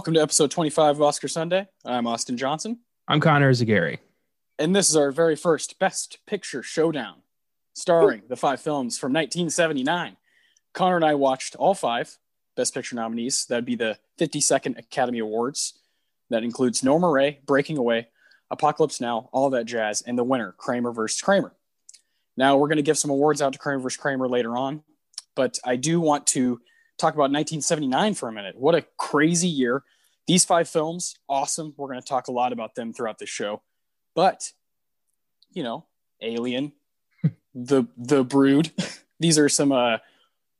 Welcome to episode 25 of Oscar Sunday. I'm Austin Johnson, I'm Connor Eyzaguirre. and this is our very first Best Picture Showdown, starring the five films from 1979. Connor and I watched all five Best Picture nominees. That'd be the 52nd Academy Awards. That includes Norma Rae, Breaking Away, Apocalypse Now, all that jazz, and the winner, Kramer versus Kramer. Now, we're going to give some awards out to Kramer versus Kramer later on, but I do want to talk about 1979 for a minute. What a crazy year. These five films, awesome. We're going to talk a lot about them throughout the show. But, you know, Alien, the the Brood. These are some uh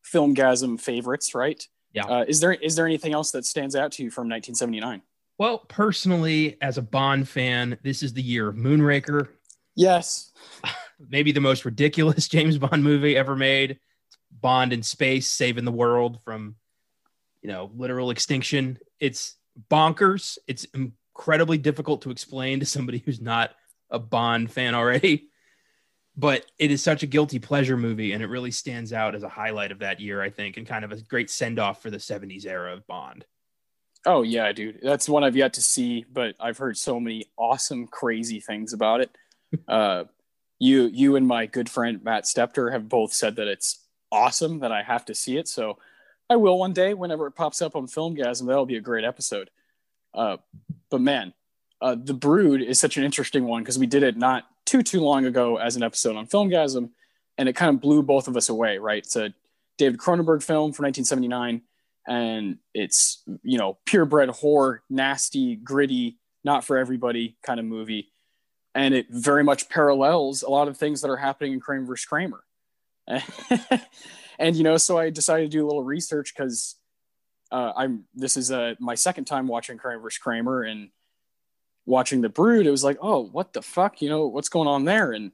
Filmgazm favorites, right? Yeah. Uh, is there is there anything else that stands out to you from 1979? Well, personally, as a Bond fan, this is the year of Moonraker, Yes. maybe the most ridiculous James Bond movie ever made. Bond in space saving the world from, you know, literal extinction. It's bonkers. It's incredibly difficult to explain to somebody who's not a Bond fan already. But it is such a guilty pleasure movie, and it really stands out as a highlight of that year, I think, and kind of a great send off for the 70s era of Bond. Oh yeah, dude. That's one I've yet to see, but I've heard so many awesome, crazy things about it. uh, you, you, and my good friend Matt Stepter have both said that it's awesome that I have to see it. So I will one day whenever it pops up on Filmgazm. That'll be a great episode. Uh, but man, uh, the Brood is such an interesting one because we did it not too too long ago as an episode on Filmgazm, and it kind of blew both of us away. Right? It's a David Cronenberg film from 1979 and it's you know purebred horror nasty gritty not for everybody kind of movie and it very much parallels a lot of things that are happening in kramer vs kramer and you know so i decided to do a little research because uh, i'm this is uh, my second time watching kramer vs kramer and watching the brood it was like oh what the fuck? You know what's going on there? And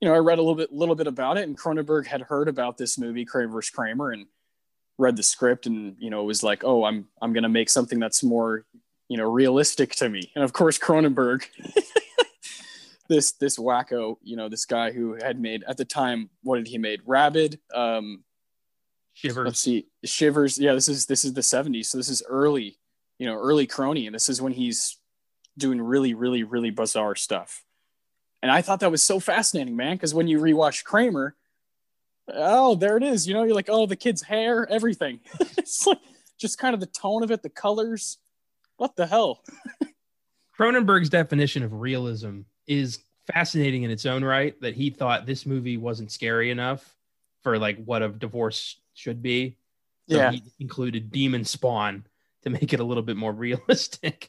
you know i read a little bit little bit about it and cronenberg had heard about this movie kramer vs kramer and read the script and you know it was like oh i'm i'm to make something that's more you know realistic to me. And of course cronenberg this this wacko you know this guy who had made at the time what did he made? Rabid? Um let's Shivers. see. Shivers. Yeah this is this is the 70s so this is early you know early crony. And this is when he's doing really really really bizarre stuff. And i thought that was so fascinating man because when you rewatch kramer oh there it is. You know you're like oh the kid's hair everything. It's like just kind of the tone of it the colors. What the hell? Cronenberg's definition of realism is fascinating in its own right that he thought this movie wasn't scary enough for like what a divorce should be. So yeah he included demon spawn to make it a little bit more realistic.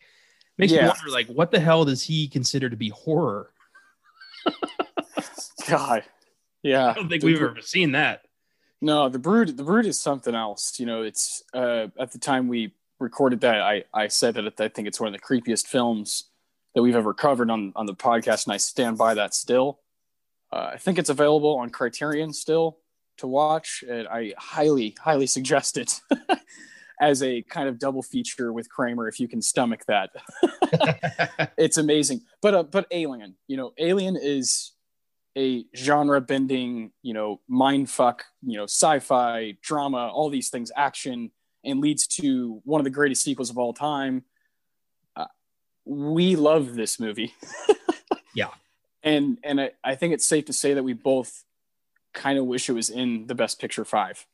Makes me wonder like what the hell does he consider to be horror? god yeah I don't think The we've Bro- ever seen that. No, the brood. The brood is something else. You know, it's uh, at the time we recorded that. I I said that I think it's one of the creepiest films that we've ever covered on on the podcast, and I stand by that still. Uh, I think it's available on Criterion still to watch, and I highly highly suggest it as a kind of double feature with Kramer if you can stomach that. it's amazing. But uh, but Alien, you know, Alien is a genre bending, you know, mind fuck, you know, sci-fi, drama, all these things, action, and leads to one of the greatest sequels of all time. We love this movie. Yeah. And and I, I think it's safe to say that we both kind of wish it was in the best picture five.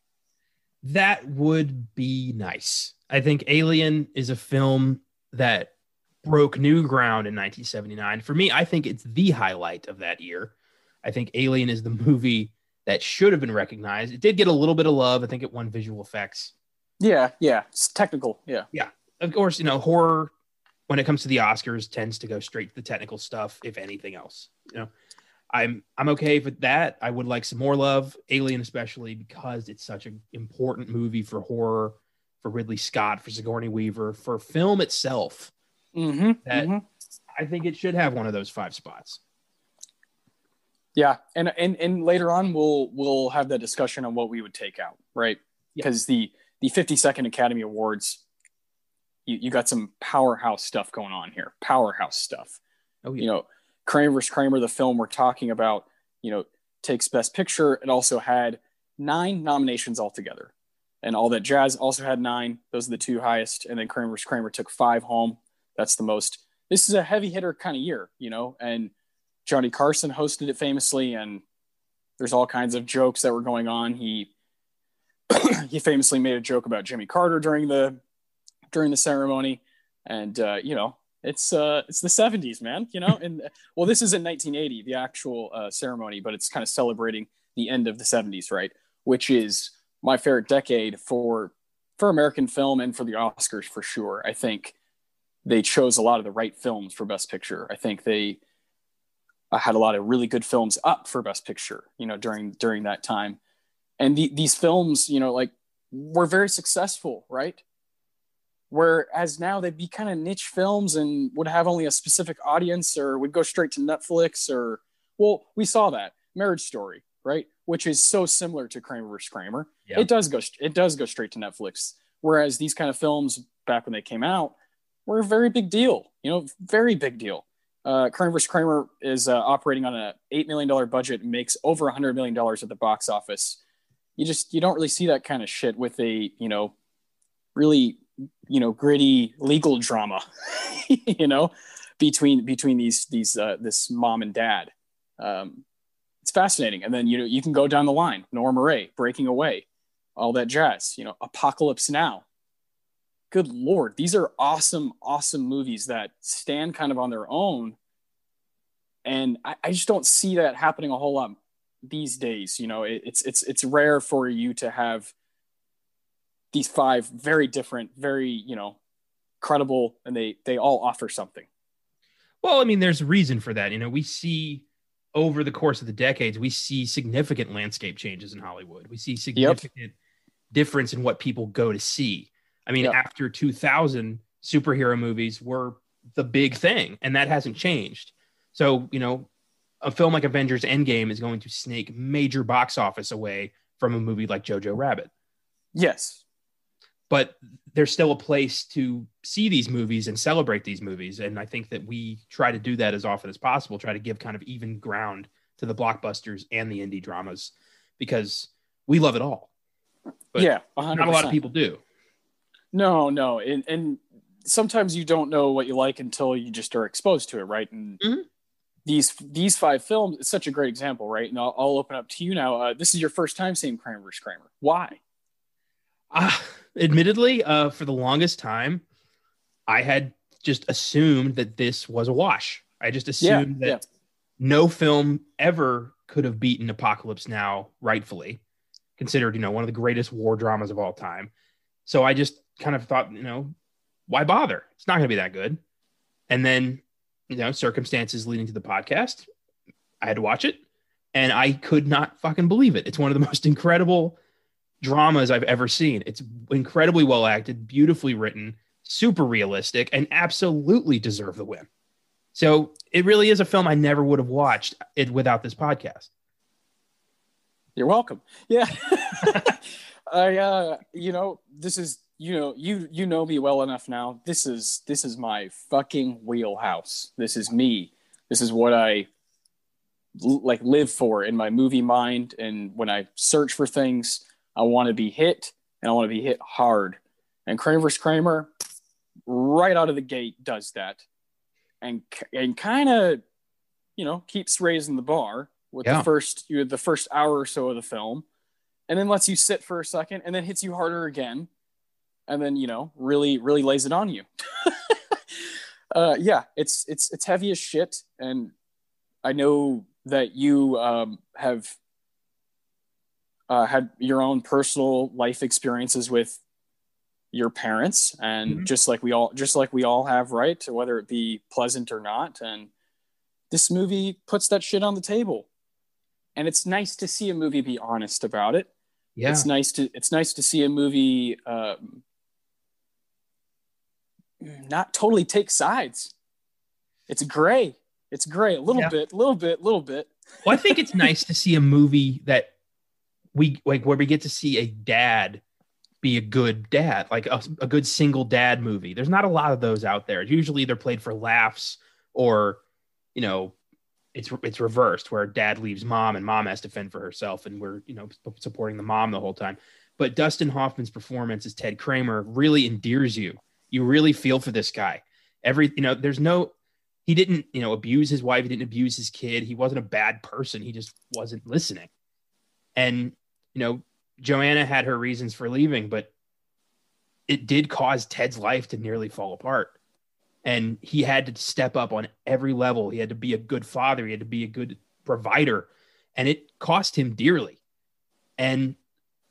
that would be nice. I think Alien is a film that broke new ground in 1979. For me, I think it's the highlight of that year. I think Alien is the movie that should have been recognized. It did get a little bit of love. I think it won visual effects. Yeah, yeah. It's technical. Yeah. Yeah. Of course, you know, horror when it comes to the Oscars tends to go straight to the technical stuff if anything else. You know, I'm I'm okay with that. I would like some more love, Alien especially because it's such an important movie for horror, for Ridley Scott, for Sigourney Weaver, for film itself. Mm-hmm. That- I think it should have one of those five spots. Yeah, and and and later on we'll we'll have that discussion on what we would take out, right? Yeah. Because the the 52nd Academy Awards, you, you got some powerhouse stuff going on here, powerhouse stuff. Oh You know, Kramer vs. Kramer, the film we're talking about, you know, takes Best Picture. It also had nine nominations altogether. and all that jazz also had nine. Those are the two highest, and then Kramer vs. Kramer took five home. That's the most. This is a heavy hitter kind of year, you know, and Johnny Carson hosted it famously, and there's all kinds of jokes that were going on. He he famously made a joke about Jimmy Carter during the during the ceremony, and uh, you know it's uh it's the 70s, man. You know, and well, this is in 1980, the actual uh, ceremony, but it's kind of celebrating the end of the 70s, right? Which is my favorite decade for for American film and for the Oscars for sure. I think they chose a lot of the right films for Best Picture. I think they uh, had a lot of really good films up for Best Picture, you know, during during that time. And the, these films, you know, like were very successful, right? Whereas now they'd be kind of niche films and would have only a specific audience, or would go straight to Netflix, or well, we saw that Marriage Story, right? Which is so similar to Kramer vs. Kramer. It does go it does go straight to Netflix. Whereas these kind of films back when they came out were a very big deal, you know, very big deal. Uh, Kramer vs. Kramer is uh, operating on a eight million dollar budget, and makes over a hundred million dollars at the box office. You just you don't really see that kind of shit with a you know really you know gritty legal drama, you know, between between these these uh, this mom and dad. Um, it's fascinating, and then you know you can go down the line. Norma Rae, Breaking Away, all that jazz. You know, Apocalypse Now good lord, these are awesome, awesome movies that stand kind of on their own. And I, I just don't see that happening a whole lot these days. You know, it, it's it's it's rare for you to have these five very different, very you know, credible, and they they all offer something. Well, I mean, there's a reason for that. You know, we see over the course of the decades, we see significant landscape changes in Hollywood. We see significant yep. difference in what people go to see. I mean, after 2000, superhero movies were the big thing, and that hasn't changed. So, you know, a film like Avengers Endgame is going to snake major box office away from a movie like Jojo Rabbit. Yes. But there's still a place to see these movies and celebrate these movies. And I think that we try to do that as often as possible, try to give kind of even ground to the blockbusters and the indie dramas because we love it all. But yeah, 100%. not a lot of people do. No, no, and and sometimes you don't know what you like until you just are exposed to it, right? And mm-hmm. these these five films, it's such a great example, right? And I'll, I'll open up to you now. Uh, this is your first time seeing Kramer vs. Kramer. Why? Uh, admittedly, uh, for the longest time, I had just assumed that this was a wash. I just assumed yeah, that yeah. no film ever could have beaten Apocalypse Now rightfully, considered you know one of the greatest war dramas of all time. So I just kind of thought, you know, why bother? It's not going to be that good. And then, you know, circumstances leading to the podcast, I had to watch it and I could not fucking believe it. It's one of the most incredible dramas I've ever seen. It's incredibly well acted, beautifully written, super realistic, and absolutely deserve the win. So it really is a film I never would have watched it without this podcast. You're welcome. Yeah. I uh you know, this is you know you you know me well enough now this is this is my fucking wheelhouse this is me this is what i like live for in my movie mind and when i search for things i want to be hit and i want to be hit hard and kramer vs. kramer right out of the gate does that and and kind of you know keeps raising the bar with yeah. the first you know, the first hour or so of the film and then lets you sit for a second and then hits you harder again and then you know really really lays it on you uh, yeah it's it's it's heavy as shit and i know that you um, have uh, had your own personal life experiences with your parents and mm-hmm. just like we all just like we all have right whether it be pleasant or not and this movie puts that shit on the table and it's nice to see a movie be honest about it yeah it's nice to it's nice to see a movie um, not totally take sides. It's gray. It's gray a little yeah. bit, a little bit, a little bit. well, I think it's nice to see a movie that we like where we get to see a dad be a good dad, like a, a good single dad movie. There's not a lot of those out there. Usually they're played for laughs or, you know, it's it's reversed where dad leaves mom and mom has to fend for herself and we're, you know, supporting the mom the whole time. but Dustin Hoffman's performance as Ted Kramer really endears you. You really feel for this guy. Every, you know, there's no, he didn't, you know, abuse his wife. He didn't abuse his kid. He wasn't a bad person. He just wasn't listening. And, you know, Joanna had her reasons for leaving, but it did cause Ted's life to nearly fall apart. And he had to step up on every level. He had to be a good father. He had to be a good provider. And it cost him dearly. And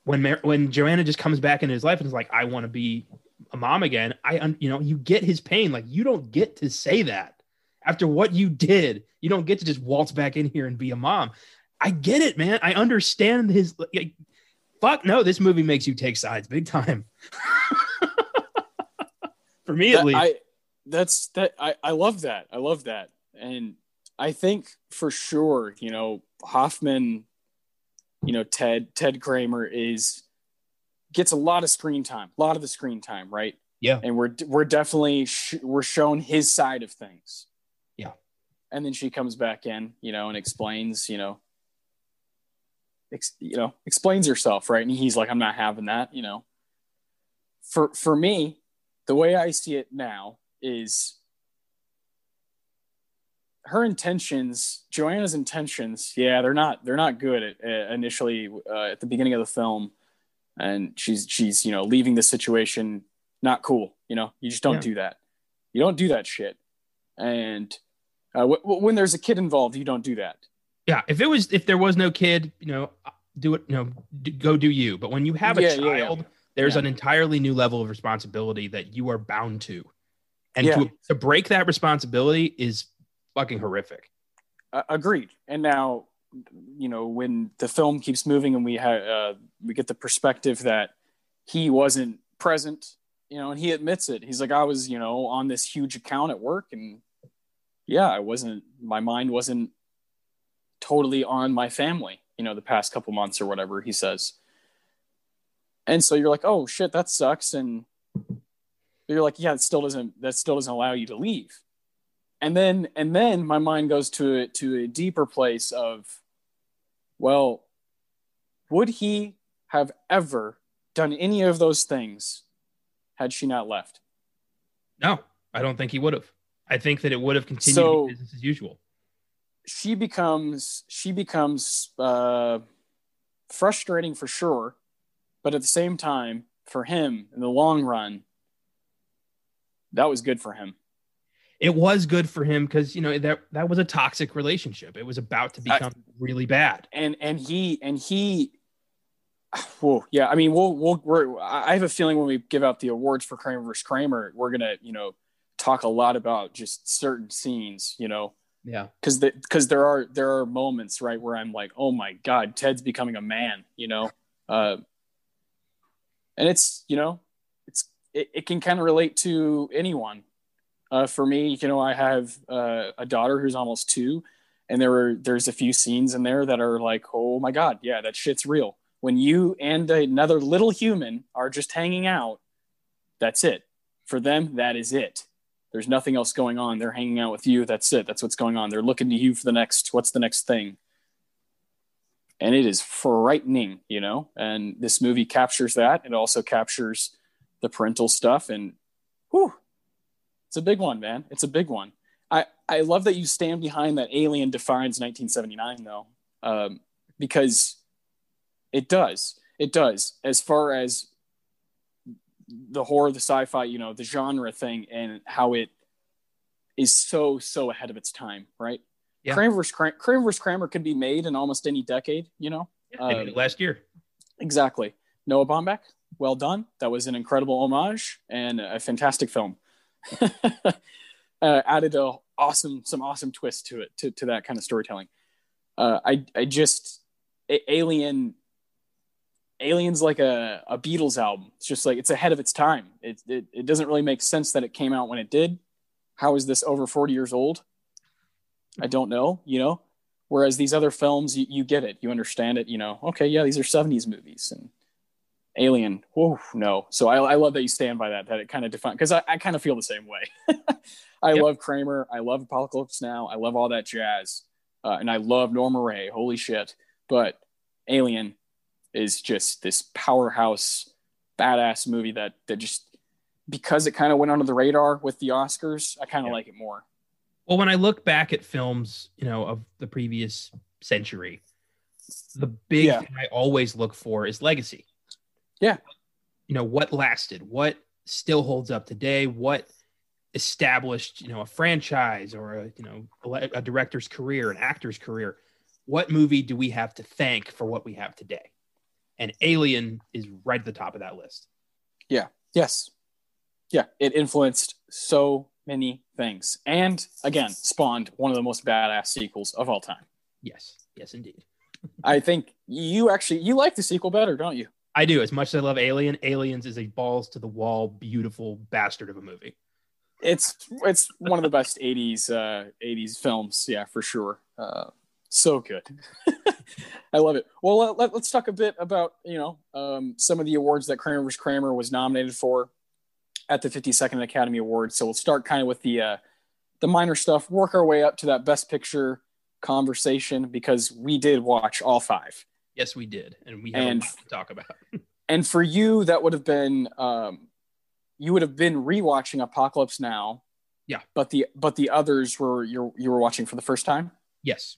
when Mar- when Joanna just comes back into his life and is like, I want to be a mom again, I you know you get his pain. Like you don't get to say that after what you did. You don't get to just waltz back in here and be a mom. I get it, man. I understand his. Like, fuck no, this movie makes you take sides big time. For me, at least. I, that's that. I, I love that. I love that. And I think for sure, you know, Hoffman, you know, Ted, Ted Kramer is gets a lot of screen time, a lot of the screen time, right? yeah. And we're, we're definitely, sh- we're shown his side of things. Yeah. And then she comes back in, you know, and explains, you know, ex- you know, explains herself, right? And he's like, I'm not having that, you know. For for me, the way I see it now is her intentions, Joanna's intentions. Yeah, they're not they're not good at, uh, initially uh, at the beginning of the film, and she's she's you know leaving the situation not cool. You know, you just don't Yeah. do that. You don't do that shit. And uh, w- w- when there's a kid involved, you don't do that. Yeah. If it was, if there was no kid, you know, do it, you know, d- go do you. But when you have a Yeah, yeah, yeah. child, there's Yeah. an entirely new level of responsibility that you are bound to. And Yeah. to, to break that responsibility is fucking horrific. Uh, agreed. And now, you know, when the film keeps moving and we have uh, we get the perspective that he wasn't present, you know, and he admits it. He's like, I was, you know, on this huge account at work, and yeah, I wasn't. My mind wasn't totally on my family, you know, the past couple months or whatever he says. And so you're like, oh shit, that sucks, and you're like, yeah, it still doesn't. That still doesn't allow you to leave and then and then my mind goes to a, to a deeper place of well would he have ever done any of those things had she not left No, I don't think he would have. I think that it would have continued So- business as usual. She becomes she becomes uh, frustrating for sure but at the same time for him in the long run that was good for him It was good for him because you know that that was a toxic relationship. It was about to become really bad. and and he and he whoa yeah i mean we'll we'll we're, i have a feeling when we give out the awards for kramer versus kramer we're gonna you know talk a lot about just certain scenes you know Yeah. because because there are there are moments right where i'm like oh my god ted's becoming a man you know? Uh and it's you know it's it, it can kind of relate to anyone. Uh for me you know i have uh, a daughter who's almost two and there were there's a few scenes in there that are like oh my god yeah that shit's real. When you and another little human are just hanging out that's it. For them that is it there's nothing else going on. They're hanging out with you. That's it. That's what's going on. They're looking to you for the next what's the next thing? And it is frightening you know? And this movie captures that. It also captures the parental stuff and whew, it's a big one man. It's a big one. I, I love that you stand behind that Alien defines 1979 though, um, because it does. It does. As far as the horror, the sci-fi, you know, the genre thing, and how it is so so ahead of its time, right? Yeah. Kramer vs. Kramer, Kramer vs. Kramer could be made in almost any decade, you know. Yeah, Um, last year. Exactly. Noah Baumbach, well done. That was an incredible homage and a fantastic film. uh, added a awesome, some awesome twist to it, to, to that kind of storytelling. Uh, I, I just, A- Alien, Alien's like a, a Beatles album. It's just like, it's ahead of its time. It, it, it doesn't really make sense that it came out when it did. How is this over 40 years old? I don't know, you know? Whereas these other films, you, you get it, you understand it, you know, okay, yeah, these are 70s movies and Alien, whoa, no. So I, I love that you stand by that, that it kind of defines, because I, I kind of feel the same way. I Yep. love Kramer. I love Apocalypse Now. I love all that jazz. Uh, and I love Norma Rae. Holy shit. But Alien, is just this powerhouse, badass movie that that just because it kind of went under the radar with the Oscars, I kind of Yeah. like it more. Well, when I look back at films, you know, of the previous century, the big Yeah. thing I always look for is legacy. Yeah. You know, what lasted, what still holds up today, what established, you know, a franchise or a, you know, a, a director's career, an actor's career. What movie do we have to thank for what we have today? And Alien is right at the top of that list. Yeah. Yes. Yeah, it influenced so many things. And again, spawned one of the most badass sequels of all time. Yes. Yes, indeed. I think you actually you like the sequel better, don't you? I do. As much as I love Alien, Aliens is a balls to the wall, beautiful bastard of a movie. It's it's one of the best 80s uh 80s films, yeah, for sure. Uh so good. I love it. Well, let, us talk a bit about, you know, um, some of the awards that Kramer vs. Kramer was nominated for at the 52nd Academy Awards. So we'll start kind of with the uh, the minor stuff, work our way up to that Best Picture conversation because we did watch all five. Yes, we did, and we have And- a lot to talk about. And for you, that would have been um, you would have been rewatching Apocalypse Now. Yeah. But the but the others were you you were watching for the first time. yes,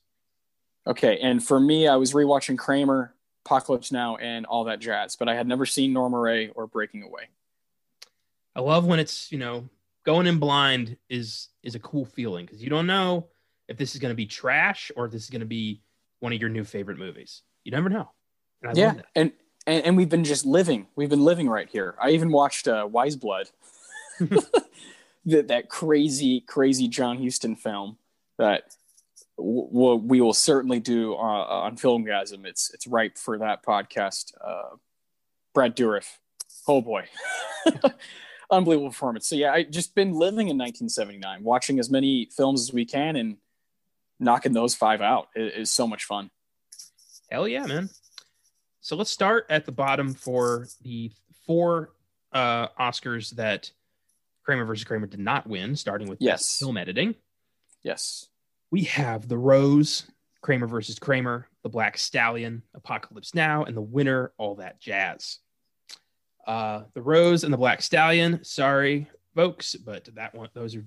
Okay, and for me, I was rewatching Kramer, Apocalypse Now, and all that jazz, but I had never seen Norma Rae or Breaking Away. I love when it's you know going in blind is is a cool feeling because you don't know if this is going to be trash or if this is going to be one of your new favorite movies. You never know. And yeah, and, and and we've been just living. We've been living right here. I even watched uh, Wise Blood, that that crazy, crazy John Huston film that w- w- we will certainly do uh, on Filmgazm. It's it's ripe for that podcast. Uh, Brad Dourif, oh boy, unbelievable performance. So yeah, I just been living in 1979, watching as many films as we can and knocking those five out is, is so much fun. Hell yeah, man. So let's start at the bottom for the four uh, Oscars that Kramer versus Kramer did not win, starting with Yes. Film editing. Yes. We have The Rose, Kramer versus Kramer, The Black Stallion, Apocalypse Now, and the winner, All That Jazz. Uh, the Rose and the Black Stallion, sorry, folks, but that one, those are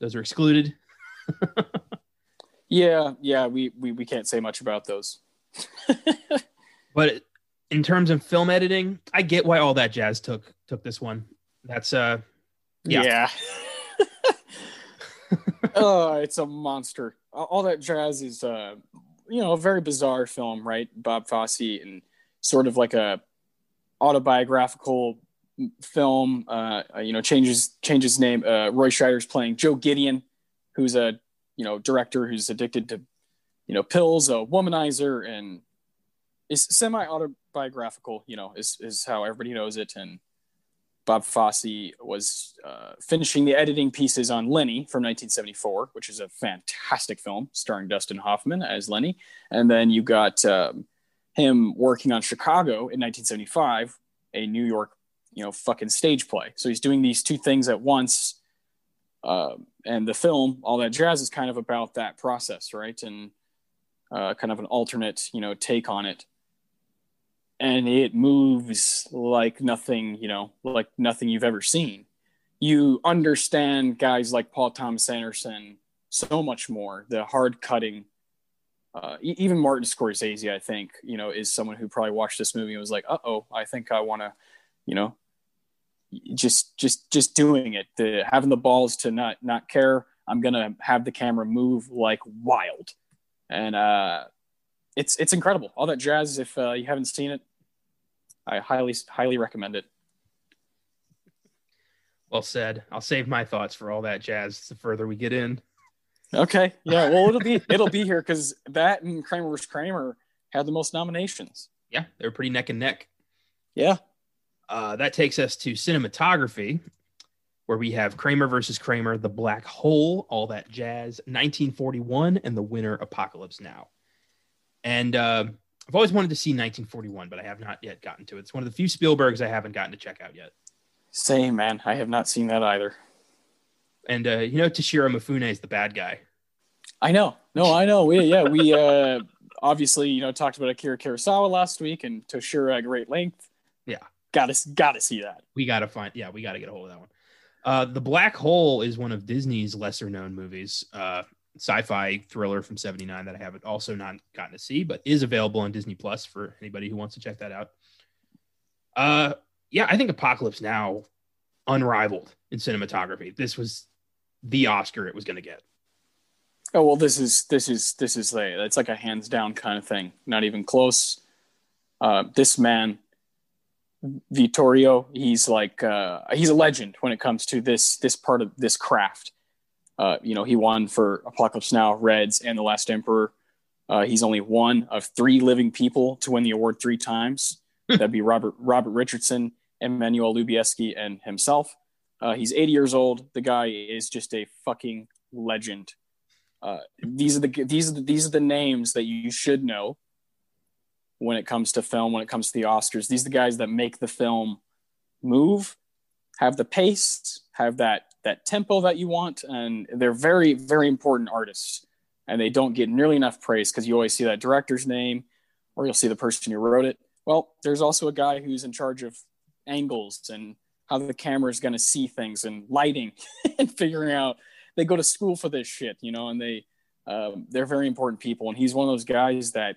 those are excluded. Yeah, yeah, we, we we can't say much about those. But in terms of film editing, I get why All That Jazz took took this one. That's uh, Yeah. Yeah. oh, it's a monster. All that jazz is, uh, you know, a very bizarre film, right? Bob Fosse and sort of like a autobiographical film. Uh, you know, changes changes name. Uh, Roy Scheider's playing Joe Gideon, who's a you know director who's addicted to you know pills, a womanizer, and is semi autobiographical. You know, is is how everybody knows it, and Bob Fosse was uh, finishing the editing pieces on Lenny from 1974, which is a fantastic film starring Dustin Hoffman as Lenny. And then you got um, him working on Chicago in 1975, a New York, you know, fucking stage play. So he's doing these two things at once. Uh, and the film, all that jazz, is kind of about that process, right? And uh, kind of an alternate, you know, take on it and it moves like nothing, you know, like nothing you've ever seen. You understand guys like Paul Thomas Anderson so much more. The hard cutting, uh, even Martin Scorsese, I think, you know, is someone who probably watched this movie and was like, "Uh oh, I think I want to," you know, just just just doing it, the having the balls to not not care. I'm gonna have the camera move like wild, and uh, it's it's incredible. All that jazz. If uh, you haven't seen it, I highly highly recommend it. well said. I'll save my thoughts for all that jazz the further we get in. Okay, yeah. Well, it'll be it'll be here because that and Kramer vs. Kramer had the most nominations. Yeah, they were pretty neck and neck. Yeah. Uh, that takes us to cinematography, where we have Kramer versus Kramer, The Black Hole, all that jazz, 1941, and the winner, Apocalypse Now. And uh, I've always wanted to see 1941, but I have not yet gotten to it. It's one of the few Spielbergs I haven't gotten to check out yet. Same man. I have not seen that either. And uh, you know, Toshiro Mifune is the bad guy. I know. No, I know. We yeah we uh obviously, you know, talked about Akira Kurosawa last week and Toshiro at great length. Yeah. Gotta gotta see that. We gotta find yeah, we gotta get a hold of that one. Uh The Black Hole is one of Disney's lesser known movies. Uh sci-fi thriller from 79 that I haven't also not gotten to see, but is available on Disney Plus for anybody who wants to check that out. Uh yeah, I think Apocalypse Now unrivaled in cinematography. This was the Oscar it was going to get. Oh well, this is this is this is like it's like a hands down kind of thing. Not even close. Uh, this man, Vittorio, he's like uh, he's a legend when it comes to this this part of this craft. Uh, you know, he won for Apocalypse Now, Reds, and The Last Emperor. Uh, he's only one of three living people to win the award three times. That'd be Robert Robert Richardson, Emmanuel Lubezki, and himself. Uh, he's 80 years old. The guy is just a fucking legend. Uh, these are the these are the, these are the names that you should know when it comes to film. When it comes to the Oscars, these are the guys that make the film move, have the pace, have that that tempo that you want, and they're very very important artists. And they don't get nearly enough praise because you always see that director's name, or you'll see the person who wrote it. Well, there's also a guy who's in charge of angles and how the camera is going to see things and lighting and figuring out they go to school for this shit you know and they um, they're very important people and he's one of those guys that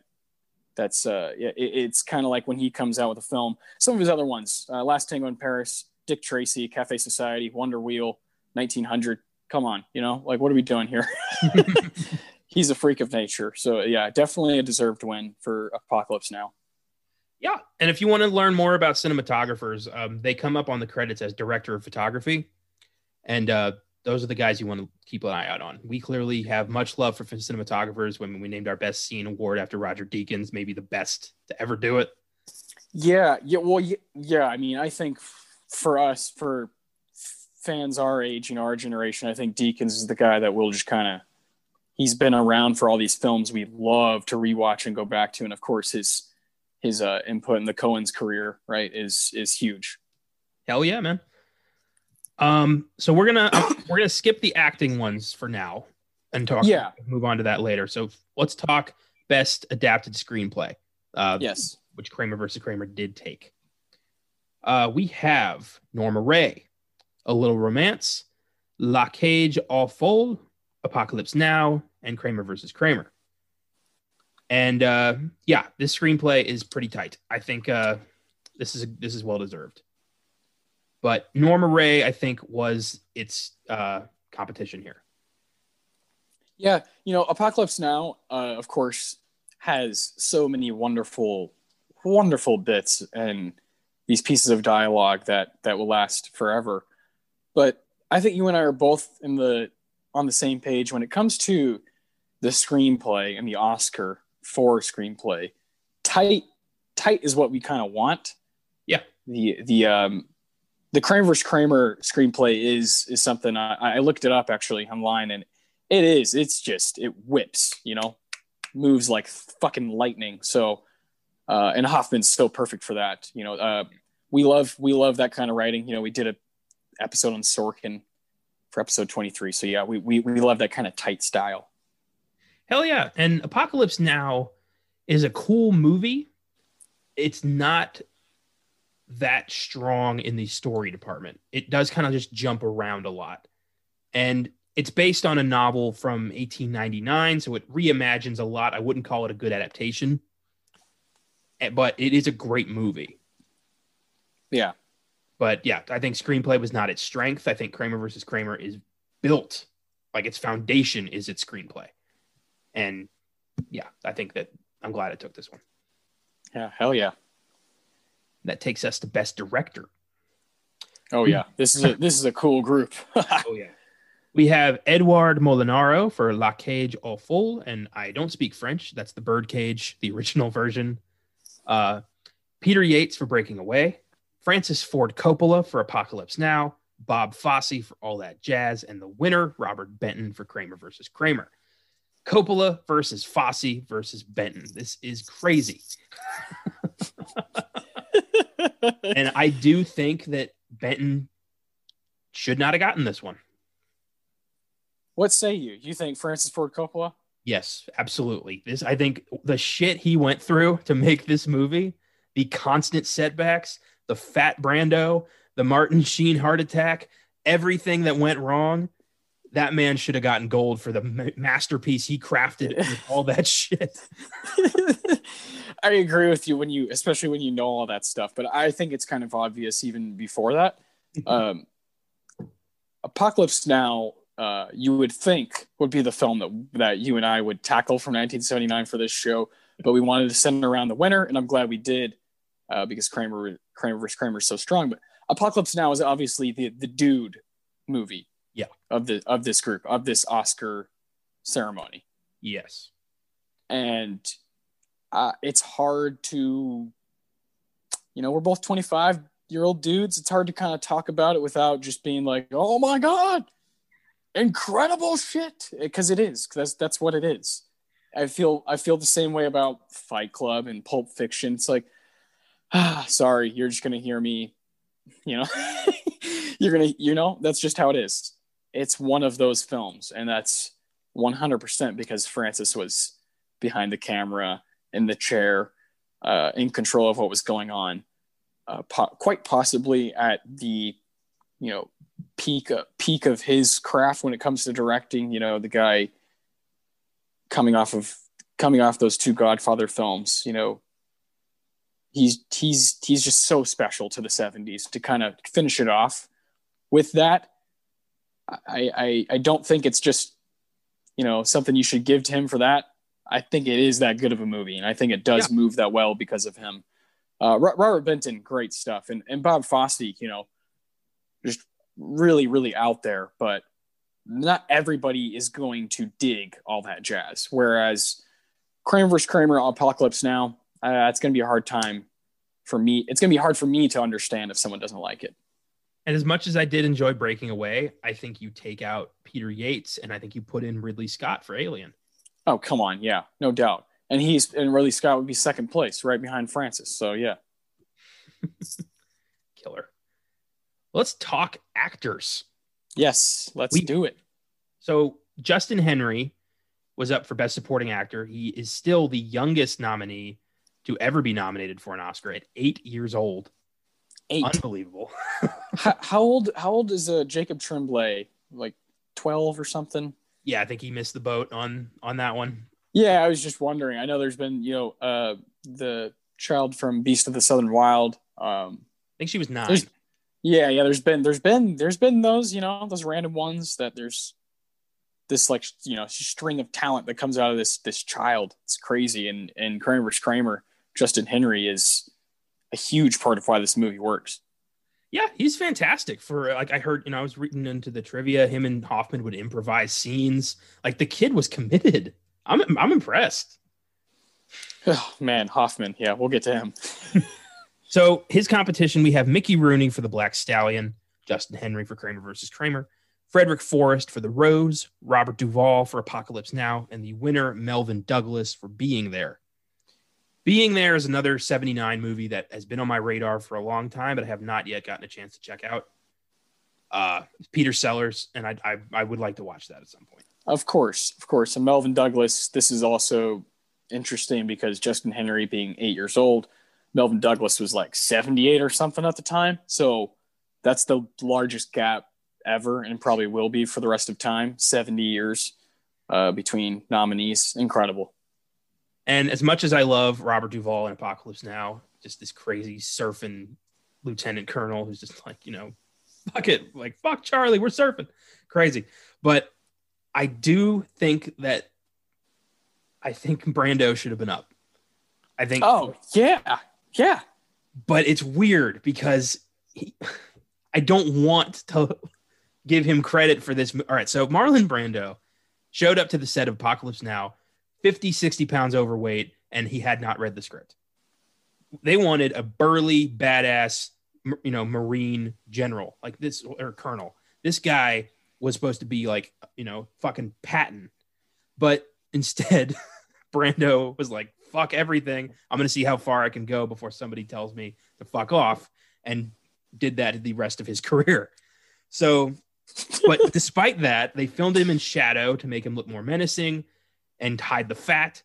that's uh it, it's kind of like when he comes out with a film some of his other ones uh, last tango in paris dick tracy cafe society wonder wheel 1900 come on you know like what are we doing here he's a freak of nature so yeah definitely a deserved win for apocalypse now yeah, and if you want to learn more about cinematographers, um, they come up on the credits as director of photography, and uh, those are the guys you want to keep an eye out on. We clearly have much love for cinematographers. When we named our best scene award after Roger Deakins, maybe the best to ever do it. Yeah, yeah, well, yeah. I mean, I think for us, for fans our age, you know, our generation, I think Deakins is the guy that will just kind of. He's been around for all these films we love to rewatch and go back to, and of course his his uh, input in the Coen's career, right, is is huge. Hell yeah, man. Um, so we're gonna we're gonna skip the acting ones for now and talk. Yeah, move on to that later. So let's talk best adapted screenplay. Uh, yes, which Kramer versus Kramer did take. Uh, we have Norma Rae, A Little Romance, La Cage aux Folles, Apocalypse Now, and Kramer versus Kramer. And uh, yeah, this screenplay is pretty tight. I think uh, this is this is well deserved. But Norma Rae, I think, was its uh, competition here. Yeah, you know, Apocalypse Now, uh, of course, has so many wonderful, wonderful bits and these pieces of dialogue that that will last forever. But I think you and I are both in the on the same page when it comes to the screenplay and the Oscar for screenplay. Tight, tight is what we kind of want. Yeah. The the um the Kramer vs. Kramer screenplay is is something I, I looked it up actually online and it is it's just it whips you know moves like fucking lightning so uh, and Hoffman's so perfect for that you know uh, we love we love that kind of writing you know we did a episode on Sorkin for episode 23 so yeah we we, we love that kind of tight style Hell yeah. And Apocalypse Now is a cool movie. It's not that strong in the story department. It does kind of just jump around a lot. And it's based on a novel from 1899, so it reimagines a lot. I wouldn't call it a good adaptation, eh, but it is a great movie. Yeah. But yeah, I think screenplay was not its strength. I think Kramer versus Kramer is built like its foundation is its screenplay. And yeah, I think that I'm glad I took this one. Yeah, hell yeah. That takes us to best director. Oh yeah, this is a this is a cool group. oh yeah. We have Edouard Molinaro for La Cage aux Folles, and I don't speak French. That's the Birdcage, the original version. Uh, Peter Yates for Breaking Away, Francis Ford Coppola for Apocalypse Now, Bob Fosse for All That Jazz, and the winner, Robert Benton for Kramer versus Kramer. Coppola versus Fosse versus Benton. This is crazy. and I do think that Benton should not have gotten this one. What say you? You think Francis Ford Coppola? Yes, absolutely. This I think the shit he went through to make this movie, the constant setbacks, the fat Brando, the Martin Sheen heart attack, everything that went wrong, that man should have gotten gold for the masterpiece he crafted with all that shit. I agree with you when you, especially when you know all that stuff. But I think it's kind of obvious even before that. Um, Apocalypse Now, uh, you would think would be the film that that you and I would tackle from 1979 for this show, but we wanted to send around the winner, and I'm glad we did uh, because Kramer Kramer vs. Kramer is so strong. But Apocalypse Now is obviously the the dude movie, Yeah. of the of this group of this Oscar ceremony Yes. and uh, it's hard to you know we're both 25 year old dudes it's hard to kind of talk about it without just being like oh my god incredible shit because it is that's that's what it is i feel i feel the same way about fight club and pulp fiction it's like ah sorry you're just gonna hear me you know? You're gonna you know that's just how it is. It's one of those films and that's 100% because francis was behind the camera in the chair uh, in control of what was going on uh, po- quite possibly at the you know peak uh, peak of his craft when it comes to directing you know the guy coming off of coming off those two godfather films you know he's he's he's just so special to the 70s to kind of finish it off. With that I, I i don't think it's just you know something you should give to him for that. I think it is that good of a movie and i think it does move that well because of him. Uh, robert benton great stuff and, and bob fosse you know just really really out there but not everybody is going to dig all that jazz. Whereas kramer vs kramer apocalypse now uh, it's going to be a hard time for me it's going to be hard for me to understand if someone doesn't like it And as much as I did enjoy Breaking Away, I think you take out Peter Yates and I think you put in Ridley Scott for Alien. oh come on yeah no doubt and he's and ridley scott would be second place right behind francis so yeah Killer. Let's talk actors. yes let's We- do it So Justin Henry was up for Best Supporting Actor. He is still the youngest nominee to ever be nominated for an Oscar at eight years old. eight Unbelievable. how, how old how old is uh, jacob tremblay like 12 or something Yeah, I think he missed the boat on on that one. Yeah, I was just wondering. I know there's been, you know, uh, the child from Beast of the Southern Wild. Um, I think she was nine. Yeah, yeah. There's been, there's been, there's been those, you know, those random ones that there's this like, you know, string of talent that comes out of this this child. It's crazy. And and Kramer vs. Kramer, Justin Henry is a huge part of why this movie works. Yeah, he's fantastic. For like I heard, you know, I was reading into the trivia. Him and Hoffman would improvise scenes. Like the kid was committed. I'm I'm impressed. Oh, man, Hoffman. Yeah, we'll get to him. So his competition, we have Mickey Rooney for the Black Stallion, Justin Henry for Kramer versus Kramer, Frederick Forrest for the Rose, Robert Duvall for Apocalypse Now, and the winner Melvyn Douglas for Being There. Being There is another 79 movie that has been on my radar for a long time, but I have not yet gotten a chance to check out. Uh, Peter Sellers, and I, I I would like to watch that at some point. Of course, of course. And Melvyn Douglas, this is also interesting because Justin Henry being eight years old, Melvyn Douglas was like 78 or something at the time. So that's the largest gap ever and probably will be for the rest of time 70 years uh, between nominees. Incredible. And as much as I love Robert Duvall in Apocalypse Now, just this crazy surfing lieutenant colonel who's just like, you know, fuck it, like fuck Charlie, we're surfing, crazy. But I do think that I think Brando should have been up. I think, Oh, yeah. Yeah. but it's weird because he, I don't want to give him credit for this. All right, so Marlon Brando showed up to the set of Apocalypse Now, 50, 60 pounds overweight, and he had not read the script. They wanted a burly, badass, you know, Marine general like this or colonel. This guy was supposed to be like, you know, fucking Patton, but instead, Brando was like, fuck everything. I'm going to see how far I can go before somebody tells me to fuck off. And did that the rest of his career. So, but despite that, they filmed him in shadow to make him look more menacing. And hide the fat.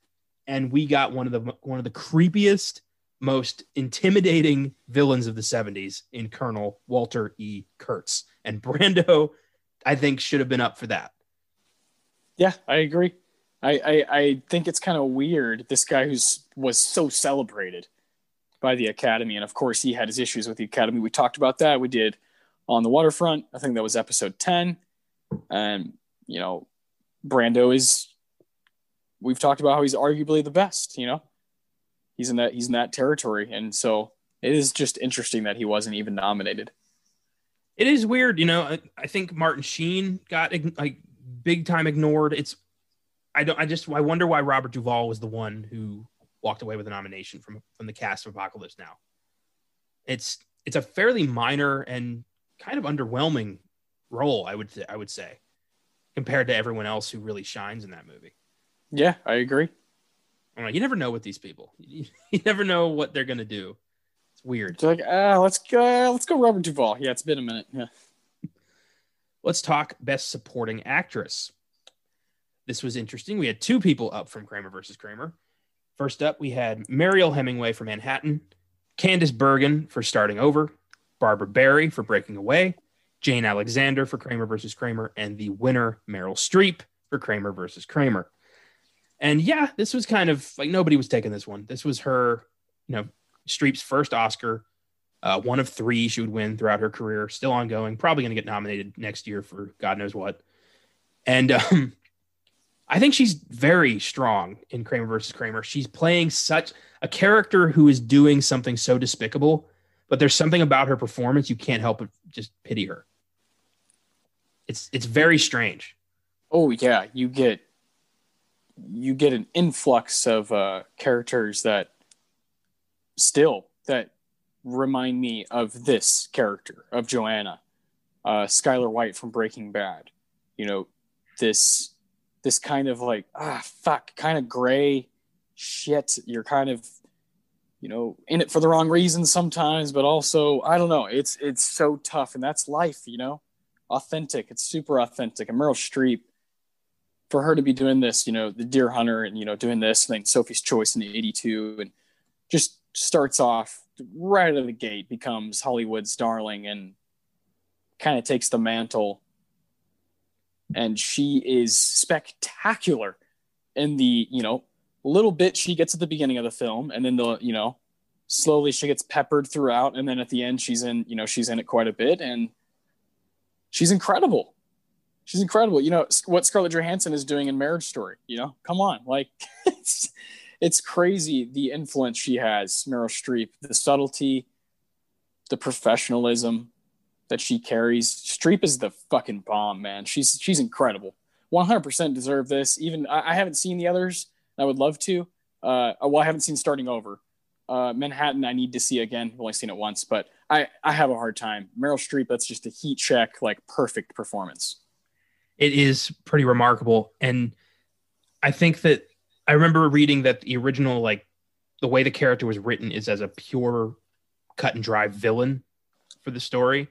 And we got one of the one of the creepiest, most intimidating villains of the 70s in Colonel Walter E. Kurtz. And Brando, I think, should have been up for that. Yeah, I agree. I, I, I think it's kind of weird. This guy who's was so celebrated by the Academy, and of course he had his issues with the Academy. We talked about that. We did on the waterfront. I think that was episode ten, and you know, Brando is. We've talked about how he's arguably the best. You know, he's in that he's in that territory, and so it is just interesting that he wasn't even nominated. It is weird, you know. I, I think Martin Sheen got like big time ignored. It's I don't I just I wonder why Robert Duvall was the one who walked away with a nomination from from the cast of Apocalypse Now. It's it's a fairly minor and kind of underwhelming role, I would th- I would say, compared to everyone else who really shines in that movie. Yeah, I agree. I'm like, you never know with these people. You, you never know what they're gonna do. It's weird. It's like, ah, let's go, let's go, Robert Duvall. Yeah, it's been a minute. Yeah. Let's talk Best Supporting Actress. This was interesting. We had two people up from Kramer versus Kramer. First up, we had Mariel Hemingway for Manhattan, Candice Bergen for Starting Over, Barbara Barrie for Breaking Away, Jane Alexander for Kramer versus Kramer, and the winner, Meryl Streep for Kramer versus Kramer. And yeah, this was kind of like nobody was taking this one. This was her, you know, Streep's first Oscar, uh, one of three she would win throughout her career, still ongoing, probably going to get nominated next year for God knows what. And um, I think she's very strong in Kramer versus Kramer. She's playing such a character who is doing something so despicable, but there's something about her performance you can't help but just pity her. It's it's very strange. Oh yeah, you get you get an influx of uh, characters that still that remind me of this character of Joanna, uh, Skyler White from Breaking Bad. You know, this this kind of like ah fuck, kind of gray shit. You're kind of you know in it for the wrong reasons sometimes, but also I don't know. It's it's so tough, and that's life. You know, authentic. It's super authentic. And Meryl Streep, for her to be doing this, you know, the Deer Hunter, and you know, doing this, and then Sophie's Choice in the '82, and just starts off right out of the gate, becomes Hollywood's darling, and kind of takes the mantle. And she is spectacular in the, you know, little bit she gets at the beginning of the film, and then the, you know, slowly she gets peppered throughout, and then at the end she's in, you know, she's in it quite a bit, and she's incredible. She's incredible. You know what Scarlett Johansson is doing in Marriage Story. You know, come on, like it's it's crazy the influence she has, Meryl Streep, the subtlety, the professionalism that she carries. Streep is the fucking bomb, man. She's she's incredible. 100% deserve this. Even I, I haven't seen the others. I would love to. Uh, well, I haven't seen Starting Over. Uh, Manhattan, I need to see again. I've only seen it once, but I, I have a hard time. Meryl Streep, that's just a heat check, like perfect performance. It is pretty remarkable. And I think that I remember reading that the original, like the way the character was written is as a pure cut and dry villain for the story.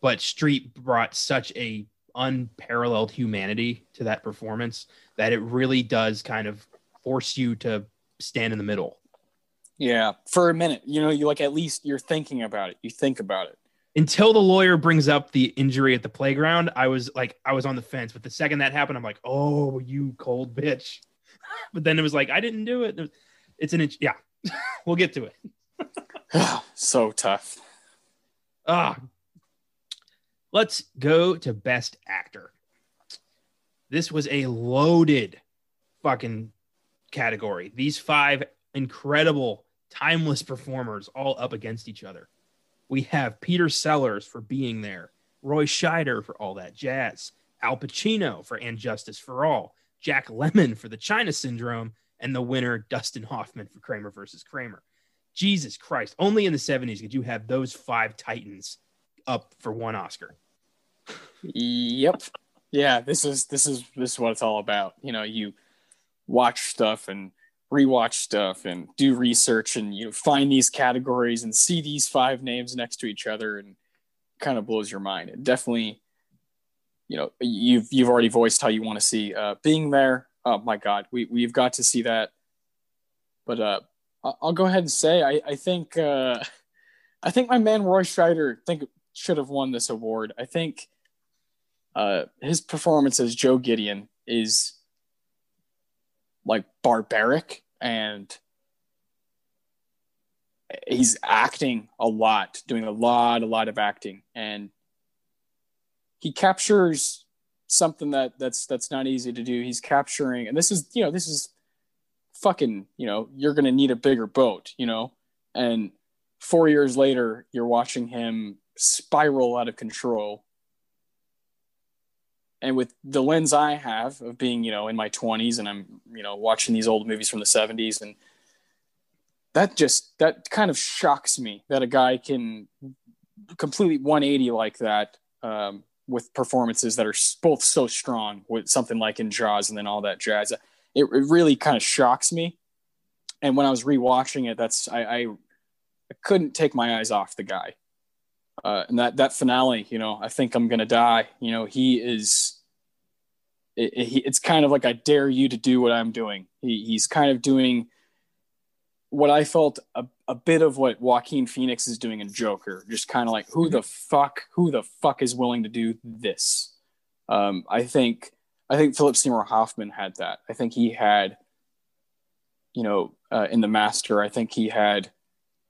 But Streep brought such a unparalleled humanity to that performance that it really does kind of force you to stand in the middle. Yeah, for a minute, you know, you like at least you're thinking about it. You think about it. Until the lawyer brings up the injury at the playground, I was like, I was on the fence. But the second that happened, I'm like, oh, you cold bitch. but then it was like I didn't do it. It's an inch. Yeah, we'll get to it. so tough. Ah, let's go to best actor. This was a loaded fucking category. These five incredible, timeless performers all up against each other. We have Peter Sellers for being there, Roy Scheider for all that jazz, Al Pacino for And Justice for All, Jack Lemmon for the China Syndrome, and the winner, Dustin Hoffman for Kramer versus Kramer. Jesus Christ. Only in the 70s could you have those five Titans up for one Oscar. Yep. Yeah, this is this is this is what it's all about. You know, you watch stuff and rewatch stuff and do research and you know find these categories and see these five names next to each other and kind of blows your mind. It definitely you know you've you've already voiced how you want to see uh, being there. oh my god, we we've got to see that. But uh, I'll go ahead and say I I think uh, I think my man Roy Scheider think should have won this award. I think uh, his performance as Joe Gideon is like barbaric and he's acting a lot, doing a lot, a lot of acting, and he captures something that that's that's not easy to do. He's capturing, and this is you know this is fucking you know you're gonna need a bigger boat, you know, and four years later you're watching him spiral out of control. And with the lens I have of being, you know, in my 20s and I'm, you know, watching these old movies from the 70s and that just that kind of shocks me that a guy can completely 180 like that um, with performances that are both so strong with something like in Jaws and then all that jazz. It, it really kind of shocks me. And when I was rewatching it, that's I, I, I couldn't take my eyes off the guy. Uh, and that that finale, you know, I think I'm gonna die. You know, he is. It, it, it's kind of like I dare you to do what I'm doing. He, he's kind of doing what I felt a, a bit of what Joaquin Phoenix is doing in Joker, just kind of like who the fuck, who the fuck is willing to do this? Um, I think I think Philip Seymour Hoffman had that. I think he had, you know, uh, in the Master, I think he had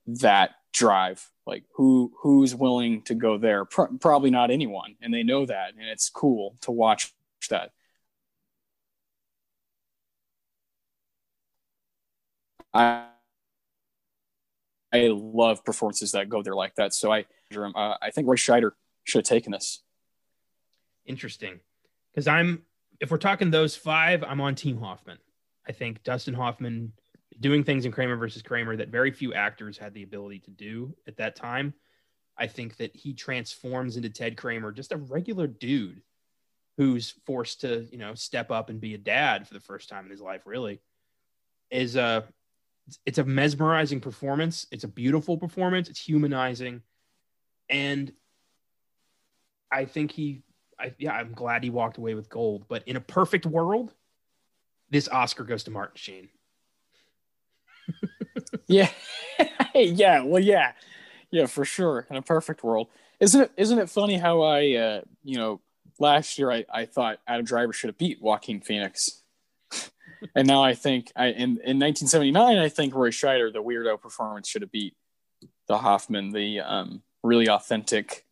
that drive. Like who who's willing to go there? Pro- probably not anyone, and they know that, and it's cool to watch that. I I love performances that go there like that. So I, uh, I think Roy Scheider should have taken this. Interesting, because I'm if we're talking those five, I'm on Team Hoffman. I think Dustin Hoffman doing things in Kramer versus Kramer that very few actors had the ability to do at that time. I think that he transforms into Ted Kramer, just a regular dude who's forced to, you know, step up and be a dad for the first time in his life, really. Is a it's a mesmerizing performance. It's a beautiful performance. It's humanizing, and I think he, I yeah, I'm glad he walked away with gold. But in a perfect world, this Oscar goes to Martin Sheen. Yeah, yeah, well, yeah, yeah, for sure. In a perfect world, isn't it? Isn't it funny how I, uh, you know, last year I, I thought Adam Driver should have beat Joaquin Phoenix and now I think I in, in 1979 I think Roy Scheider the weirdo performance should have beat the Hoffman the um, really authentic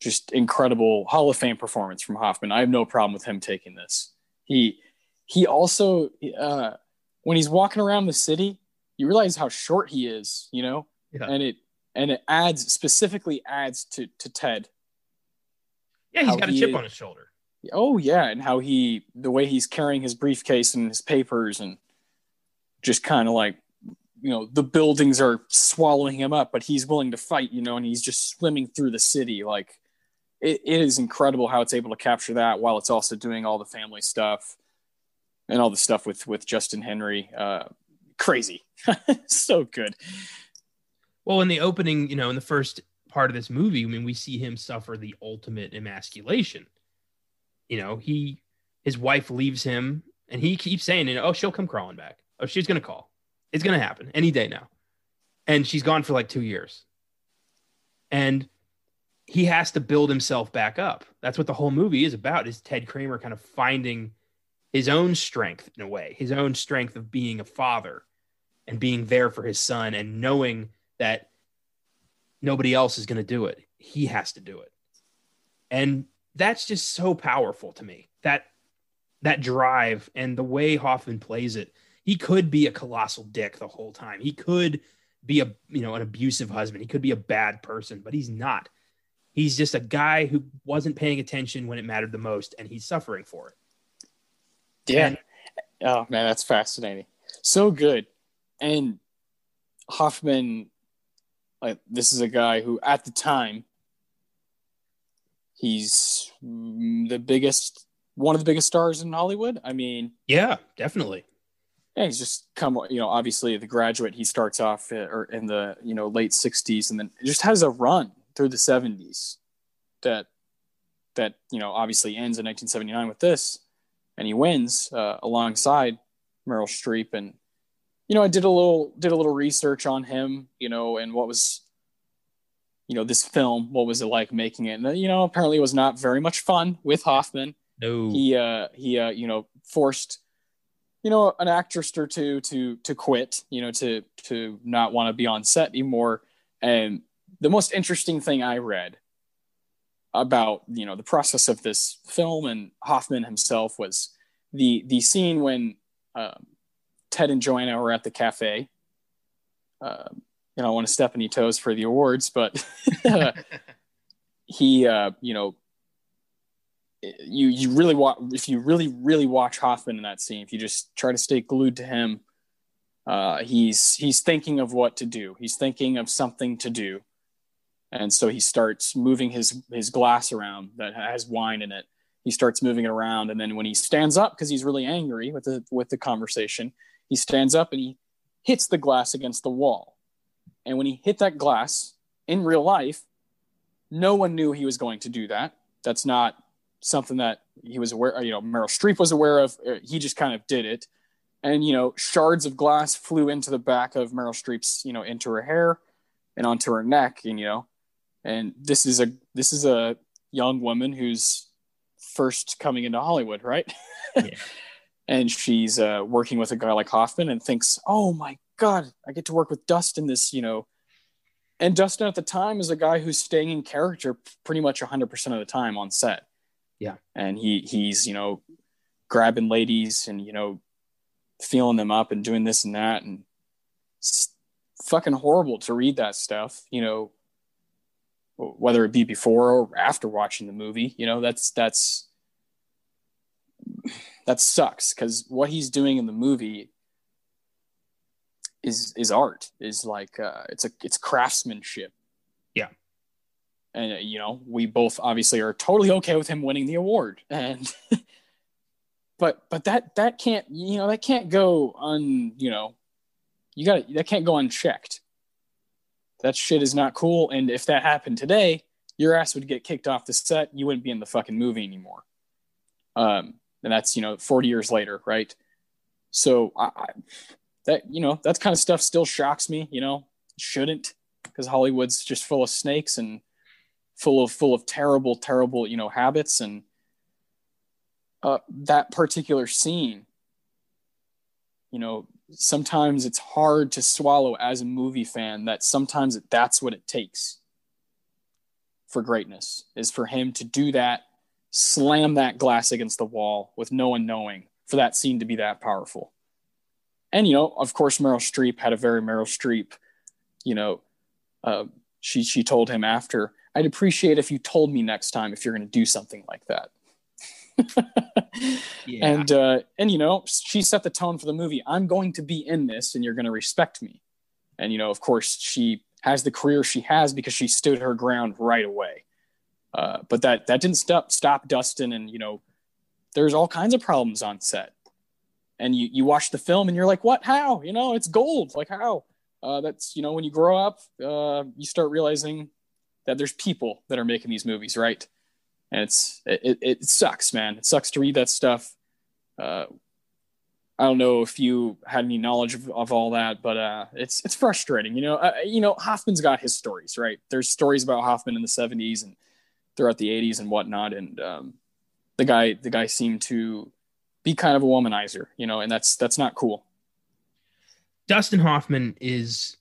just incredible Hall of Fame performance from Hoffman. I have no problem with him taking this. He he also uh, when he's walking around the city, you realize how short he is, you know, yeah. and it and it adds specifically adds to to Ted. Yeah, he's got a chip on his shoulder. Oh yeah, and how he the way he's carrying his briefcase and his papers and just kind of like you know the buildings are swallowing him up, but he's willing to fight, you know, and he's just swimming through the city. Like it, it is incredible how it's able to capture that while it's also doing all the family stuff and all the stuff with with Justin Henry. Uh, crazy, so good. Well, in the opening, you know, in the first part of this movie, I mean, we see him suffer the ultimate emasculation you know, he his wife leaves him and he keeps saying, oh, she'll come crawling back. Oh, she's gonna call. It's gonna happen any day now. And she's gone for like two years. And he has to build himself back up. That's what the whole movie is about, is Ted Kramer kind of finding his own strength in a way, his own strength of being a father and being there for his son and knowing that nobody else is going to do it. He has to do it. And that's just so powerful to me. That that drive and the way Hoffman plays it. He could be a colossal dick the whole time. He could be a you know an abusive husband. He could be a bad person, but he's not. He's just a guy who wasn't paying attention when it mattered the most, and he's suffering for it. Yeah. And, oh man, that's fascinating. So good. And Hoffman, like this is a guy who at the time he's the biggest, one of the biggest stars in Hollywood. I mean, yeah, definitely. Yeah, he's just come, you know, obviously the graduate, he starts off uh, or in the, you know, late 60s and then just has a run through the 70s that, that, you know, obviously ends in 1979 with this. and he wins uh, alongside Meryl Streep. And you know, I did a little did a little research on him, you know, and what was you know this film, what was it like making it? And you know, apparently it was not very much fun with Hoffman. No, He uh, he uh, you know forced you know an actress or two to to quit, you know, to to not want to be on set anymore. And the most interesting thing I read about you know the process of this film and Hoffman himself was the the scene when um, Ted and Joanna were at the cafe. Uh, you know, I want to step any toes for the awards, but he, uh, you know, you you really watch if you really really watch Hoffman in that scene. If you just try to stay glued to him, uh, he's he's thinking of what to do. He's thinking of something to do, and so he starts moving his his glass around that has wine in it. He starts moving it around, and then when he stands up because he's really angry with the with the conversation, he stands up and he hits the glass against the wall. And when he hit that glass in real life, no one knew he was going to do that. That's not something that he was aware. You know, Meryl Streep was aware of. Uh, he just kind of did it, and you know, shards of glass flew into the back of Meryl Streep's, you know, into her hair and onto her neck, and you know, and this is a this is a young woman who's first coming into Hollywood, right? Yeah. and she's uh, working with a guy like Hoffman and thinks, "Oh my God, I get to work with Dustin." This, you know, and Dustin at the time is a guy who's staying in character pretty much 100% of the time on set. Yeah. And he he's, you know, grabbing ladies and, you know, feeling them up and doing this and that and it's fucking horrible to read that stuff, you know, whether it be before or after watching the movie, you know, that's that's that sucks because what he's doing in the movie is is art is like uh, it's a it's craftsmanship. Yeah. and uh, you know we both obviously are totally okay with him winning the award. And but but that that can't you know that can't go un you know you got that can't go unchecked. That shit is not cool. And if that happened today your ass would get kicked off the set. You wouldn't be in the fucking movie anymore. Um and that's you know 40 years later right? So I, I that you know that kind of stuff still shocks me you know? Shouldn't because hollywood's just full of snakes and full of full of terrible terrible you know habits. And uh, that particular scene you know sometimes it's hard to swallow as a movie fan that sometimes that's what it takes for greatness is for him to do that slam that glass against the wall with no one knowing for that scene to be that powerful and you know, of course, Meryl Streep had a very Meryl Streep. You know, uh, she she told him after, "I'd appreciate if you told me next time if you're going to do something like that." Yeah. And uh, and you know, she set the tone for the movie. I'm going to be in this, and you're going to respect me. And you know, of course, she has the career she has because she stood her ground right away. Uh, but that that didn't stop stop Dustin, and you know, there's all kinds of problems on set. And you you watch the film and you're like what how? You know it's gold. Like how? Uh, that's you know when you grow up uh, you start realizing that there's people that are making these movies right? And it's it, it sucks man. It sucks to read that stuff. Uh, i don't know if you had any knowledge of, of all that but uh, it's it's frustrating you know? Uh, you know hoffman's got his stories right? There's stories about hoffman in the 70s and throughout the 80s and whatnot and um, the guy the guy seemed to be kind of a womanizer, you know, and that's that's not cool. Dustin Hoffman is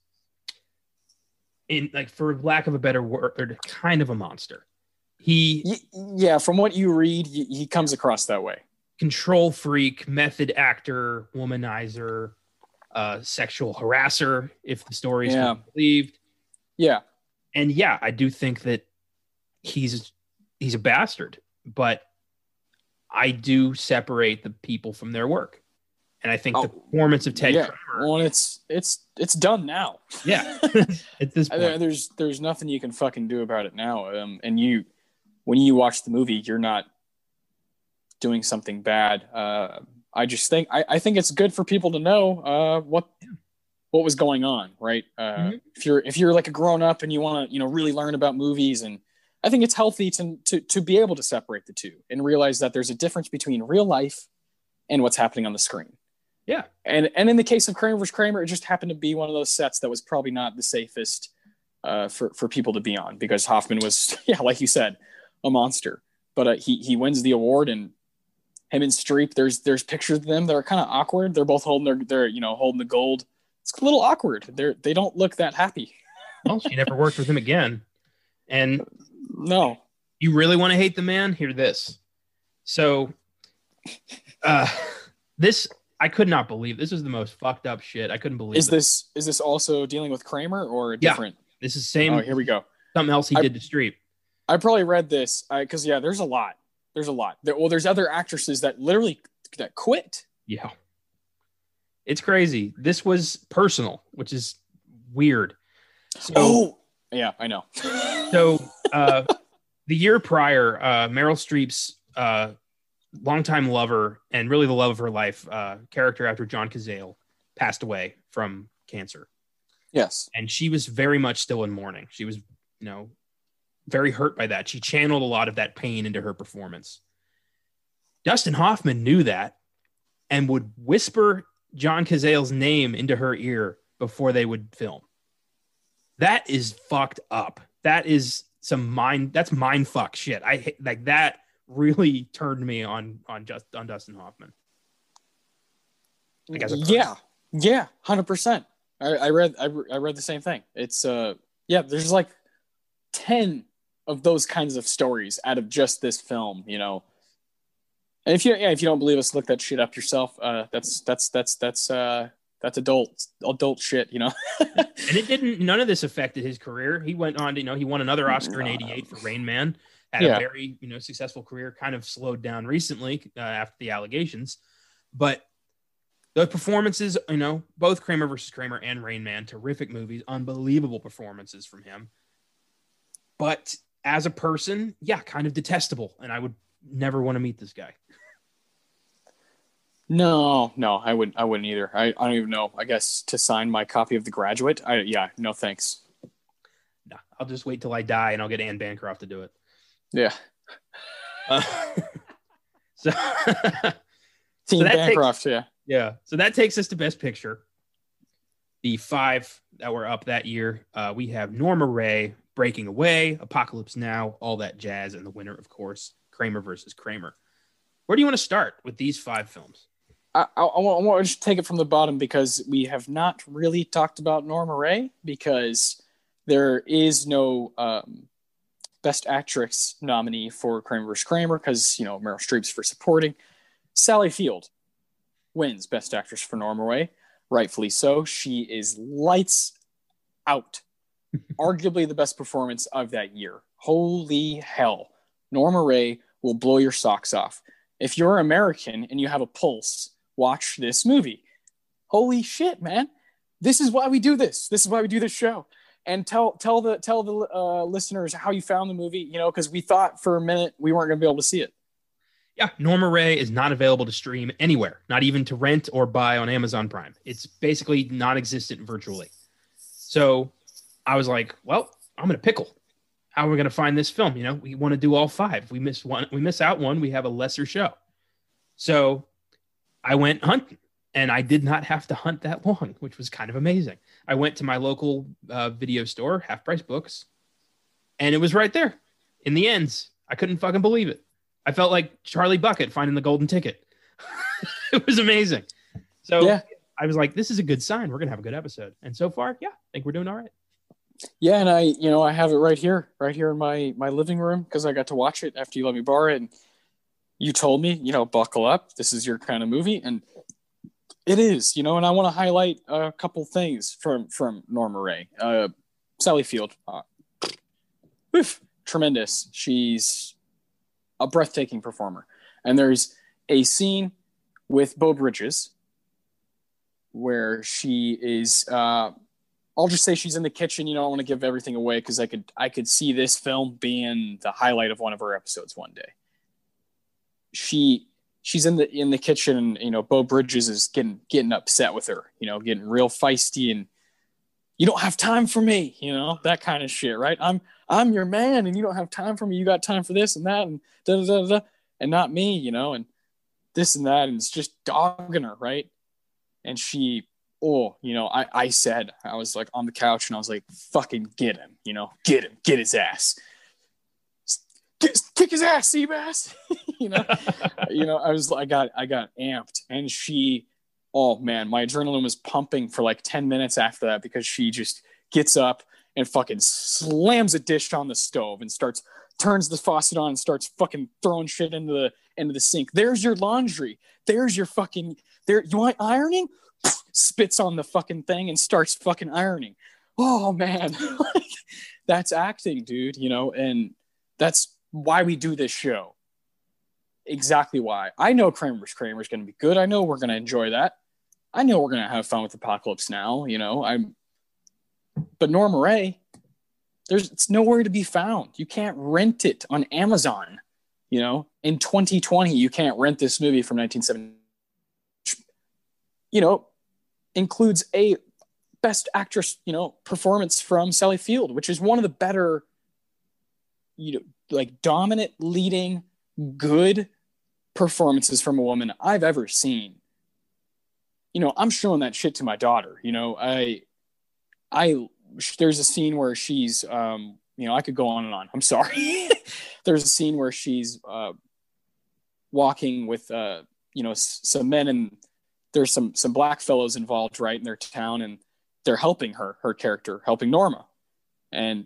in like for lack of a better word, kind of a monster. He yeah, from what you read, he, he comes across that way. control freak, method actor, womanizer, uh, sexual harasser, if the story is Yeah. believed. Yeah, And yeah, I do think that he's he's a bastard, but I do separate the people from their work. And I think the Oh, performance of Ted yeah. Kramer, Well, it's it's it's done now. yeah, at this point, there's there's nothing you can fucking do about it now. Um, and you, when you watch the movie, you're not doing something bad. Uh, I just think I, I think it's good for people to know uh, what what was going on, right? Uh, Mhm. If you're if you're like a grown up and you want to you know really learn about movies, and I think it's healthy to, to to be able to separate the two and realize that there's a difference between real life and what's happening on the screen. Yeah. And and in the case of Kramer vs. Kramer, it just happened to be one of those sets that was probably not the safest uh, for for people to be on because Hoffman was, yeah, like you said, a monster. But uh, he he wins the award, and him and Streep, there's there's pictures of them that are kind of awkward. They're both holding their they're you know holding the gold. It's a little awkward. They're they don't look that happy. well, she never worked with him again, and no, you really want to hate the man? Hear this. So, uh, this I could not believe this was the most fucked up shit. I couldn't believe. Is it. this is this also dealing with Kramer or different? Yeah. This is same. Oh, here we go. something else he I- did to Streep. I probably read this because yeah, there's a lot. There's a lot. There, well, there's other actresses that literally that quit. Yeah. It's crazy. This was personal, which is weird. So, oh, yeah, I know. so uh, the year prior, uh, Meryl Streep's uh, longtime lover and really the love of her life, uh, character actor John Cazale, passed away from cancer. yes. and she was very much still in mourning. She was, you know, very hurt by that. She channeled a lot of that pain into her performance. Dustin Hoffman knew that and would whisper John Cazale's name into her ear before they would film. That is fucked up. That is some mind. That's mind fuck shit. I like that. Really turned me on on just on Dustin Hoffman. Like yeah, yeah, hundred percent. I, I read I, I read the same thing. It's uh yeah, there's like ten of those kinds of stories out of just this film, you know. And if you yeah, if you don't believe us, look that shit up yourself. Uh, that's that's that's that's uh that's adult adult shit, you know. and it didn't none of this affected his career. He went on to you know he won another oscar in 88 for rain man had Yeah. a very you know successful career kind of slowed down recently uh, after the allegations. But the performances you know both kramer versus kramer and rain man terrific movies unbelievable performances from him. But as a person yeah kind of detestable and i would never want to meet this guy No, no, I wouldn't. I wouldn't either. I, I don't even know. I guess to sign my copy of The Graduate. I yeah, no thanks. no i'll just wait till i die and i'll get anne bancroft to do it Yeah, uh, so Team takes- Bancroft. yeah, Yeah. So that takes us to Best Picture. The five that were up that year, uh, we have Norma Rae, Breaking Away, Apocalypse Now, all that jazz, and the winner, of course, Kramer versus Kramer. Where do you want to start with these five films? I, I, I want, I want to just take it from the bottom because we have not really talked about Norma Rae because there is no um, Best Actress nominee for Kramer vs. Kramer because you know Meryl Streep's for supporting. Sally Field wins Best Actress for Norma Rae, rightfully so. She is lights out, arguably the best performance of that year. Holy hell, Norma Rae will blow your socks off. If you're American and you have a pulse, watch this movie. Holy shit, man! This is why we do this. This is why we do this show. And tell tell the tell the uh, listeners how you found the movie. You know, because we thought for a minute we weren't going to be able to see it. Yeah, Norma Rae is not available to stream anywhere, not even to rent or buy on Amazon Prime. It's basically non existent virtually. So I was like, well, I'm in a pickle. How are we going to find this film? You know, we want to do all five. We miss one, we miss out one, we have a lesser show. So I went hunting and I did not have to hunt that long, which was kind of amazing. I went to my local uh, video store, Half Price Books, and it was right there in the ends. I couldn't fucking believe it. I felt like Charlie Bucket finding the golden ticket. it was amazing. So Yeah. I was like, this is a good sign. We're going to have a good episode. And so far, yeah, I think we're doing all right. Yeah, and I, you know, I have it right here, right here in my my living room because I got to watch it after you let me borrow it. And you told me, you know, buckle up. This is your kind of movie, and it is, you know. And I want to highlight a couple things from from Norma Rae, uh, Sally Field, uh, oof, tremendous. She's a breathtaking performer, and there's a scene with Beau Bridges where she is. Uh, I'll just say she's in the kitchen. You know, I want to give everything away because I could I could see this film being the highlight of one of her episodes one day. She she's in the in the kitchen and you know Beau Bridges is getting getting upset with her, you know, getting real feisty and you don't have time for me, you know, that kind of shit, right? I'm I'm your man and you don't have time for me. You got time for this and that and da da da da and not me, you know, and this and that, and it's just dogging her, right? And she, oh, you know, I, I said, I was like on the couch and I was like, fucking get him, you know, get him, get his ass. Kick his ass, Seabass. you know, you know, I was, I got, I got amped, and she, oh man, my adrenaline was pumping for like ten minutes after that because she just gets up and fucking slams a dish on the stove and starts turns the faucet on and starts fucking throwing shit into the into the sink. There's your laundry. There's your fucking there. You want ironing? Spits on the fucking thing and starts fucking ironing. Oh man, that's acting, dude. You know, and that's why we do this show. Exactly why. I know Kramer's Kramer's going to be good. I know we're going to enjoy that. I know we're going to have fun with Apocalypse Now. You know, I'm. But Norma Rae, there's it's nowhere to be found. You can't rent it on Amazon. You know, in 2020, you can't rent this movie from 1970. You know, includes a best actress, you know, performance from Sally Field, which is one of the better, you know, like dominant, leading, good performances from a woman I've ever seen. You know, I'm showing that shit to my daughter. You know, I, I, there's a scene where she's, um, you know, I could go on and on. I'm sorry. there's a scene where she's uh, walking with, uh, you know, s- some men and there's some some black fellows involved, right, in their town, and they're helping her, her character, helping Norma, and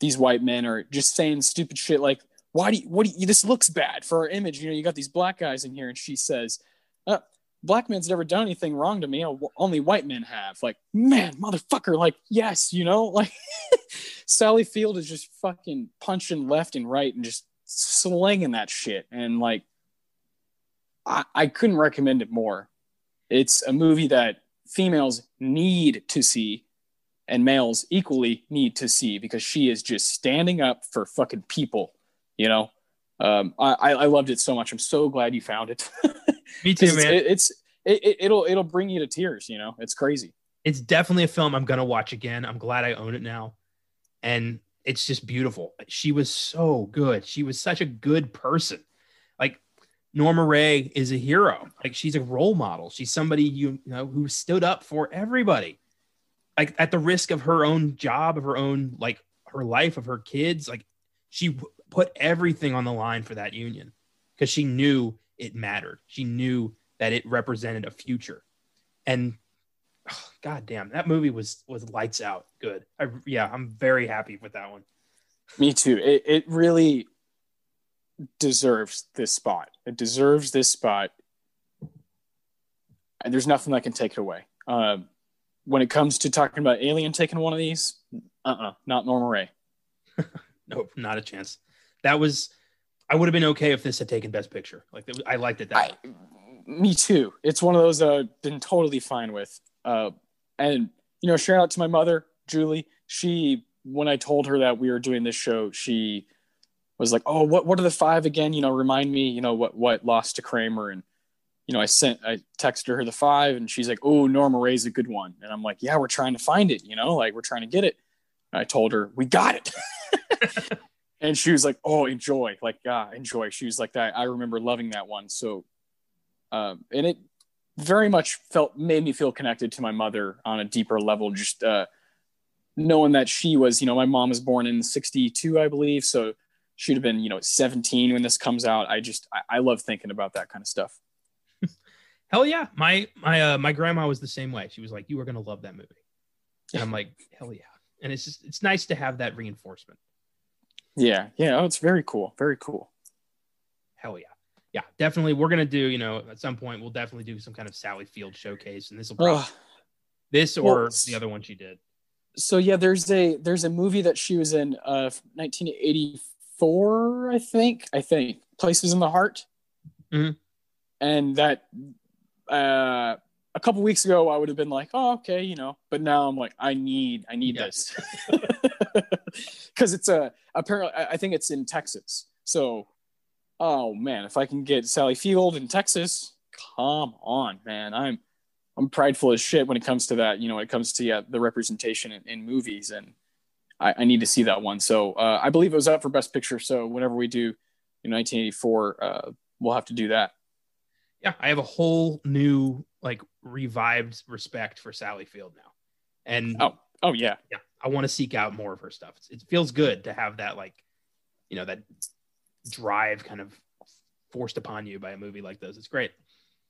these white men are just saying stupid shit like, "Why do you, what do you, this looks bad for our image?" You know, you got these black guys in here, and she says, uh, "Black man's never done anything wrong to me. Only white men have." Like, man, motherfucker, like, yes, you know, like Sally Field is just fucking punching left and right and just slinging that shit, and like, I, I couldn't recommend it more. It's a movie that females need to see and males equally need to see because she is just standing up for fucking people, you know? Um, I, I loved it so much. I'm so glad you found it. Me too, man. It, it's, it, it'll, it'll bring you to tears, you know, it's crazy. It's definitely a film I'm going to watch again. I'm glad I own it now. And it's just beautiful. She was so good. She was such a good person. Like Norma Rae is a hero. Like she's a role model. She's somebody you, you know who stood up for everybody. Like at the risk of her own job, of her own like her life, of her kids. Like she put everything on the line for that union because she knew it mattered. She knew that it represented a future. And oh, god damn, that movie was was lights out good. I, yeah, I'm very happy with that one. Me too. It it really deserves this spot. It deserves this spot. And there's nothing that can take it away. Um, when it comes to talking about Alien taking one of these, uh uh not Norma Rae. nope, not a chance. That was, I would have been okay if this had taken Best Picture. Like, I liked it that I, Me too. It's one of those I've been totally fine with. Uh, and, you know, shout out to my mother, Julie. She, when I told her that we were doing this show, she, was like, "Oh, what what are the five again? You know, remind me. You know what what lost to Kramer?" And you know, I sent I texted her the five, and she's like, "Oh, Norma Rae's a good one." And I'm like, "Yeah, we're trying to find it. You know, like we're trying to get it." And I told her we got it, and she was like, "Oh, enjoy, like yeah, enjoy." She was like, "That I remember loving that one." So, um, and it very much felt made me feel connected to my mother on a deeper level. Just uh, knowing that she was, you know, my mom was born in '62, I believe, so she'd have been you know 17 when this comes out i just i, I love thinking about that kind of stuff hell yeah. My my uh, my grandma was the same way. She was like you are gonna love that movie. And i'm like hell yeah. And it's just it's nice to have that reinforcement. Yeah. Yeah. Oh, it's very cool. Very cool. Hell yeah. Yeah definitely. We're gonna do you know at some point we'll definitely do some kind of sally field showcase and this will probably this or well, the other one she did. So yeah there's a there's a movie that she was in uh 1984 I think. I think. Places in the Heart. Mm-hmm. And that uh, a couple weeks ago, I would have been like, "Oh, okay," you know. But now I'm like, I need, I need yes. this because it's a apparently. I think it's in Texas. So, oh man, if I can get Sally Field in Texas, come on, man. I'm I'm prideful as shit when it comes to that. You know, when it comes to yeah, the representation in, in movies and I, I need to see that one. So uh, I believe it was up for Best Picture. So whenever we do in 1984, uh, we'll have to do that. Yeah, I have a whole new like revived respect for Sally Field now, and Oh, oh yeah. yeah, I want to seek out more of her stuff. It's, it feels good to have that like, you know, that drive kind of forced upon you by a movie like this. It's great.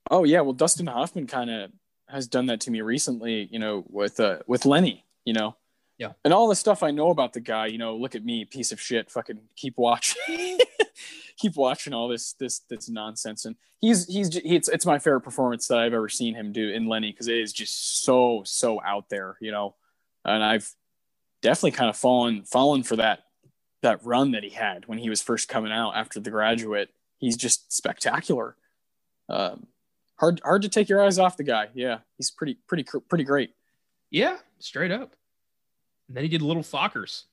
Oh yeah. Well, Dustin Hoffman kind of has done that to me recently. You know, with uh, with Lenny. You know. Yeah. And all the stuff I know about the guy, you know, look at me, piece of shit. Fucking keep watching, keep watching all this this this nonsense. And he's he's he, it's it's my favorite performance that I've ever seen him do in Lenny because it is just so so out there, you know. And I've definitely kind of fallen fallen for that that run that he had when he was first coming out after The Graduate. He's just spectacular. Um, hard hard to take your eyes off the guy. Yeah, he's pretty pretty pretty great. Yeah, straight up. And then he did Little Fockers.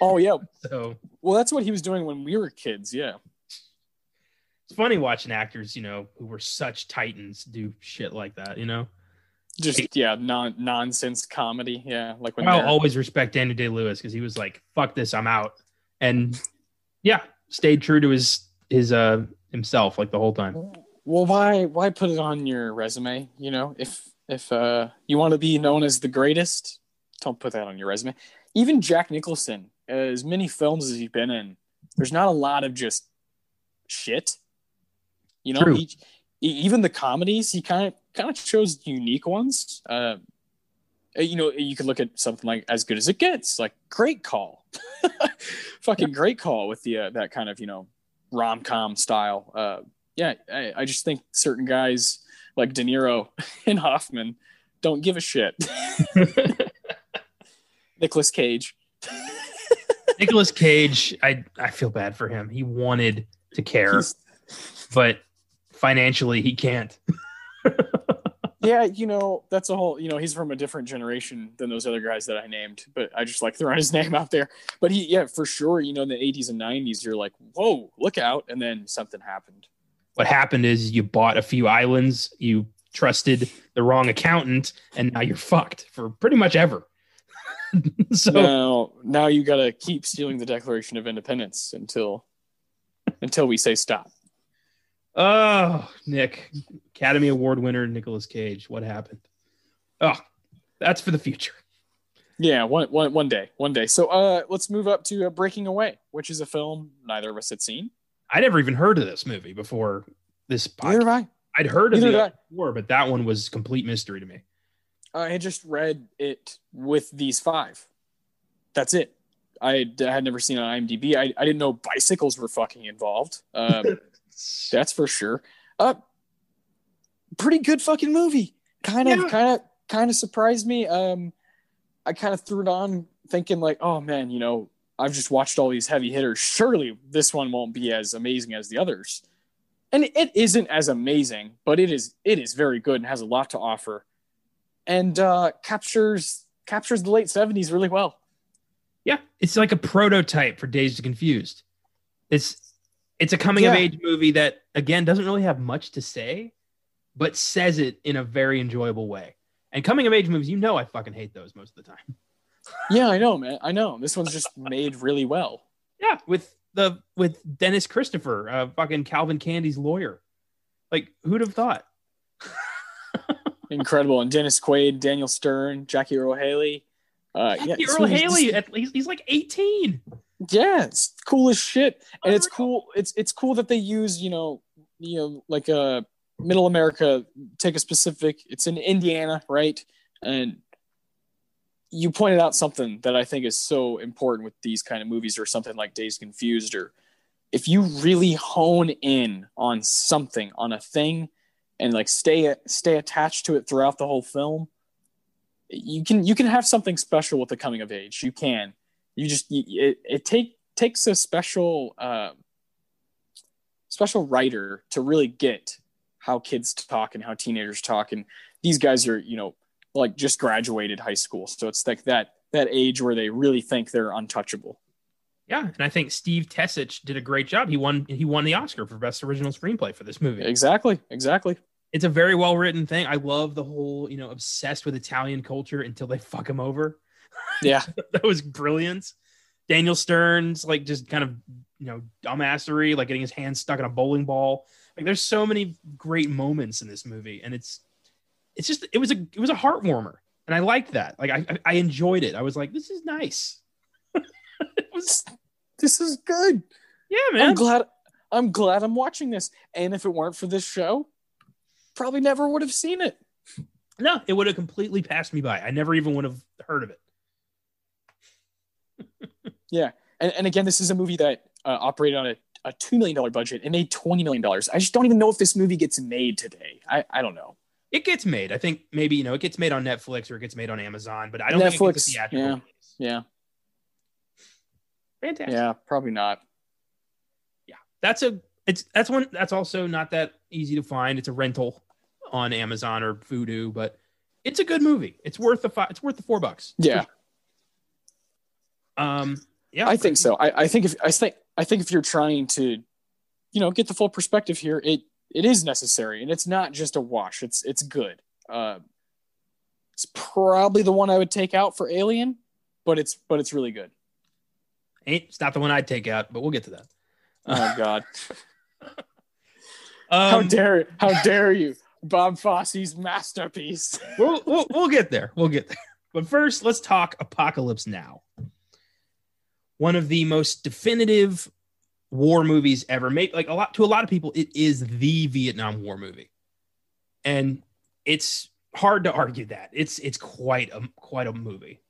Oh yeah, So well that's what he was doing when we were kids. Yeah. it's funny watching actors, you know, who were such titans do shit like that, you know. Just yeah, non nonsense comedy. Yeah, like when I'll always respect Daniel Day Lewis because he was like, "Fuck this, I'm out," and yeah, stayed true to his his uh himself like the whole time. well, why why put it on your resume? You know, if if uh, you want to be known as the greatest, don't put that on your resume. Even Jack Nicholson, as many films as he's been in, there's not a lot of just shit. You know, he, even the comedies, he kind of kind of chose unique ones. Uh, you know, you could look at something like "As Good as It Gets," like great call, fucking great call with the uh, that kind of you know rom com style. Uh, yeah, I, I just think certain guys like De Niro and Hoffman don't give a shit. Nicolas Cage. Nicolas Cage, I I feel bad for him. He wanted to care, He's- but financially he can't. yeah, you know, that's a whole, you know, he's from a different generation than those other guys that I named, but I just like throwing his name out there. But he, yeah, for sure, you know, in the 80s and 90s, you're like, whoa, look out. And then something happened. What happened is you bought a few islands, you trusted the wrong accountant, and now you're fucked for pretty much ever. so now, now you got to keep stealing the Declaration of Independence until, until we say stop. Oh, Nick, Academy Award winner Nicolas Cage. What happened? Oh, that's for the future. Yeah, one, one, one day, one day. So uh, let's move up to uh, Breaking Away, which is a film neither of us had seen. I never even heard of this movie before this Neither have I. I'd heard of Neither it before, but that one was complete mystery to me. I had just read it with these five. That's it. I had, never seen it on IMDb. I, I didn't know bicycles were fucking involved. Um, that's for sure. Uh, pretty good fucking movie. Kind of, Yeah. kind of, kind of surprised me. Um, I kind of threw it on thinking like, oh man, you know, I've just watched all these heavy hitters. Surely this one won't be as amazing as the others. And it isn't as amazing, but it is it is very good and has a lot to offer. And uh, captures captures the late 70s really well. Yeah, it's like a prototype for Dazed Confused. It's it's a coming of age movie that again doesn't really have much to say, but says it in a very enjoyable way. And coming of age movies, you know I fucking hate those most of the time. Yeah, I know, man. I know. This one's just made really well. Yeah, with the with Dennis Christopher, uh, fucking Calvin Candie's lawyer. Like, who'd have thought? Incredible. And Dennis Quaid, Daniel Stern, Jackie Earle Haley. Uh, yeah, Jackie this Earle Haley, at least he's like 18. yeah, it's cool as shit. And it's cool. It's it's cool that they use, you know, you know, like uh middle America, take a specific, it's in Indiana, right? And you pointed out something that I think is so important with these kind of movies or something like Dazed Confused or if you really hone in on something, on a thing, and like stay stay attached to it throughout the whole film, you can you can have something special with the coming of age. You can. You just you, it, it take takes a special uh, special writer to really get how kids talk and how teenagers talk. And these guys are you know like just graduated high school, so it's like that that age where they really think they're untouchable. Yeah, and I think Steve Tesich did a great job. He won he won the Oscar for best original screenplay for this movie. Exactly, exactly. It's a very well written thing. I love the whole, you know, obsessed with Italian culture until they fuck him over. Yeah, that was brilliant. Daniel Stern's like just kind of you know dumbassery, like getting his hand stuck in a bowling ball. Like there's so many great moments in this movie, and it's it's just it was a it was a heart warmer, and I liked that. Like I I enjoyed it. I was like, this is nice. it was this is good. Yeah, man. I'm glad I'm glad I'm watching this. And if it weren't for this show, probably never would have seen it. No, it would have completely passed me by. I never even would have heard of it. yeah. And, and again, this is a movie that uh, operated on a, a $2 million budget and made $20 million. I just don't even know if this movie gets made today. I, I don't know. It gets made. I think maybe, you know, it gets made on Netflix or it gets made on Amazon, but I don't Netflix, think it gets a theatrical yeah. Yeah. Fantastic. Yeah, probably not. Yeah. That's a it's that's one that's also not that easy to find. It's a rental on Amazon or Vudu, but it's a good movie. It's worth the five, it's worth the four bucks. Yeah. Um yeah. I think so. I, I think if I think I think if you're trying to, you know, get the full perspective here, it it is necessary, and it's not just a wash. It's it's good. Uh, it's probably the one I would take out for Alien, but it's but it's really good. Ain't it's not the one I'd take out, but we'll get to that. Oh God! Um, how dare how dare you, Bob Fosse's masterpiece? we'll, we'll we'll get there. We'll get there. But first, let's talk Apocalypse Now. One of the most definitive war movies ever made. Like a lot to a lot of people, it is the Vietnam War movie, and it's hard to argue that. It's it's quite a quite a movie.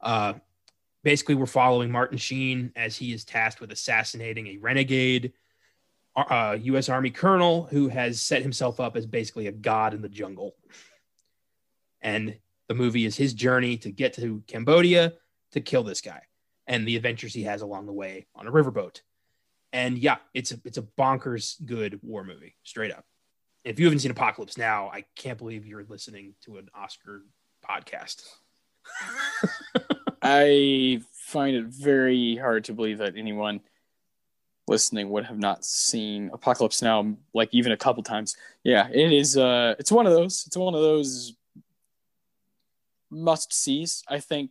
Uh, basically, we're following Martin Sheen as he is tasked with assassinating a renegade uh, U.S. Army colonel who has set himself up as basically a god in the jungle. And the movie is his journey to get to Cambodia to kill this guy and the adventures he has along the way on a riverboat. And yeah, it's a it's a bonkers good war movie, straight up. If you haven't seen Apocalypse Now, I can't believe you're listening to an Oscar podcast. I find it very hard to believe that anyone listening would have not seen Apocalypse Now like even a couple times. Yeah, it is uh it's one of those. It's one of those must sees. I think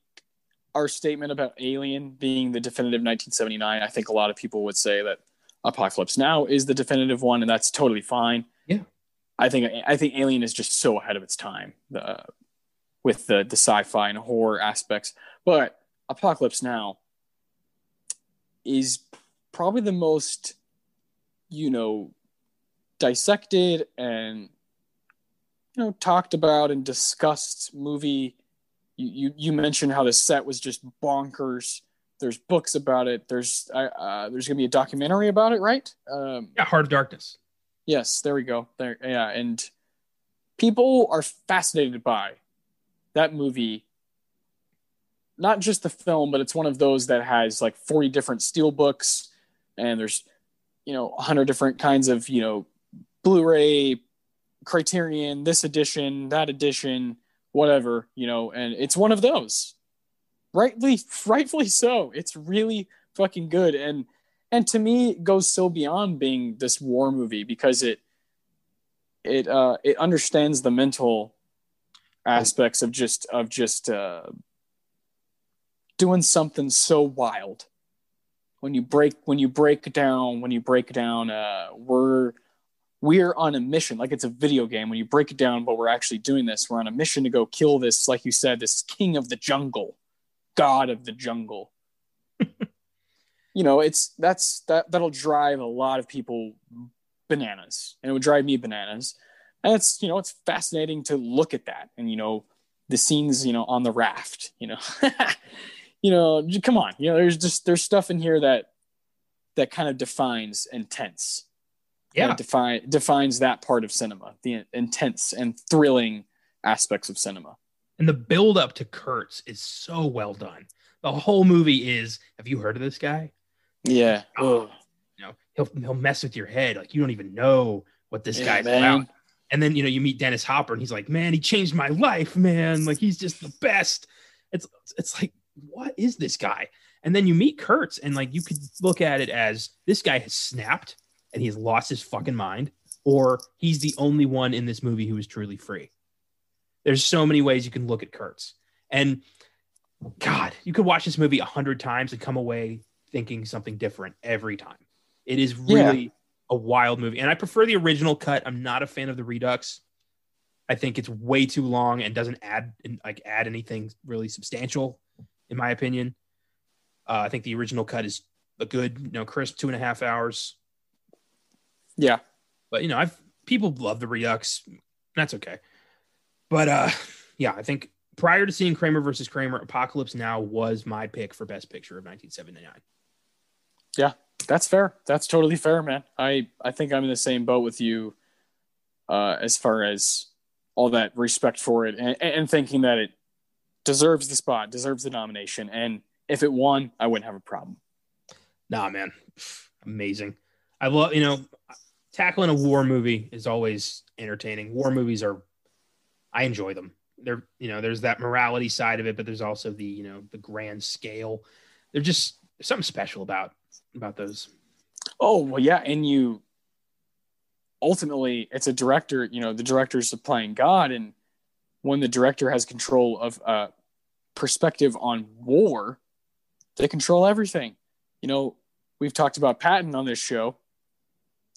our statement about Alien being the definitive 1979, I think a lot of people would say that Apocalypse Now is the definitive one and that's totally fine. Yeah. I think I think Alien is just so ahead of its time. The with the the sci-fi and horror aspects. But Apocalypse Now is probably the most, you know, dissected and you know talked about and discussed movie. You you, you mentioned how the set was just bonkers. There's books about it. There's uh, there's gonna be a documentary about it, right? Um, Yeah, Heart of Darkness. Yes, there we go. There, yeah, and people are fascinated by that movie. Not just the film, but it's one of those that has like 40 different steel books, and there's, you know, 100 different kinds of, you know, Blu-ray, Criterion, this edition, that edition, whatever, you know, and it's one of those. Rightly, rightfully so. It's really fucking good, and and to me it goes so beyond being this war movie because it it uh it understands the mental aspects of just of just uh doing something so wild when you break when you break down when you break down uh we're we're on a mission. Like it's a video game. When you break it down but we're actually doing this we're on a mission to go kill this like you said this king of the jungle god of the jungle. You know it's that's that that'll drive a lot of people bananas. And it would drive me bananas. And it's you know it's fascinating to look at that and you know the scenes you know on the raft you know you know come on you know there's just there's stuff in here that that kind of defines intense Yeah. Define defines that part of cinema the intense and thrilling aspects of cinema And the build up to Kurtz is so well done. The whole movie is have you heard of this guy? yeah Oh, You know, he'll he'll mess with your head. Like you don't even know what this Yeah, guy's man. about. And then you know, you meet Dennis Hopper and he's like, Man, he changed my life, man. Like he's just the best. It's it's like, what is this guy? And then you meet Kurtz, and like you could look at it as this guy has snapped and he has lost his fucking mind, or he's the only one in this movie who is truly free. There's so many ways you can look at Kurtz. And God, you could watch this movie a hundred times and come away thinking something different every time. It is really yeah. a wild movie, and I prefer the original cut. I'm not a fan of the Redux. I think it's way too long and doesn't add like add anything really substantial, in my opinion. Uh, I think the original cut is a good, you know, crisp two and a half hours. Yeah, but you know, I've people love the Redux. That's okay. But uh, yeah, I think prior to seeing Kramer versus Kramer, Apocalypse Now was my pick for Best Picture of 1979. Yeah, that's fair. That's totally fair, man. I I think I'm in the same boat with you uh, as far as all that respect for it and, and thinking that it deserves the spot, deserves the nomination, and if it won, I wouldn't have a problem. Nah, man, amazing. I love you know tackling a war movie is always entertaining. War movies are, I enjoy them. They're you know there's that morality side of it, but there's also the you know the grand scale. They're just something special about about those. Oh well, yeah, and you ultimately it's a director. You know, the director's playing God, and when the director has control of uh, perspective on war, they control everything. You know, we've talked about Patton on this show.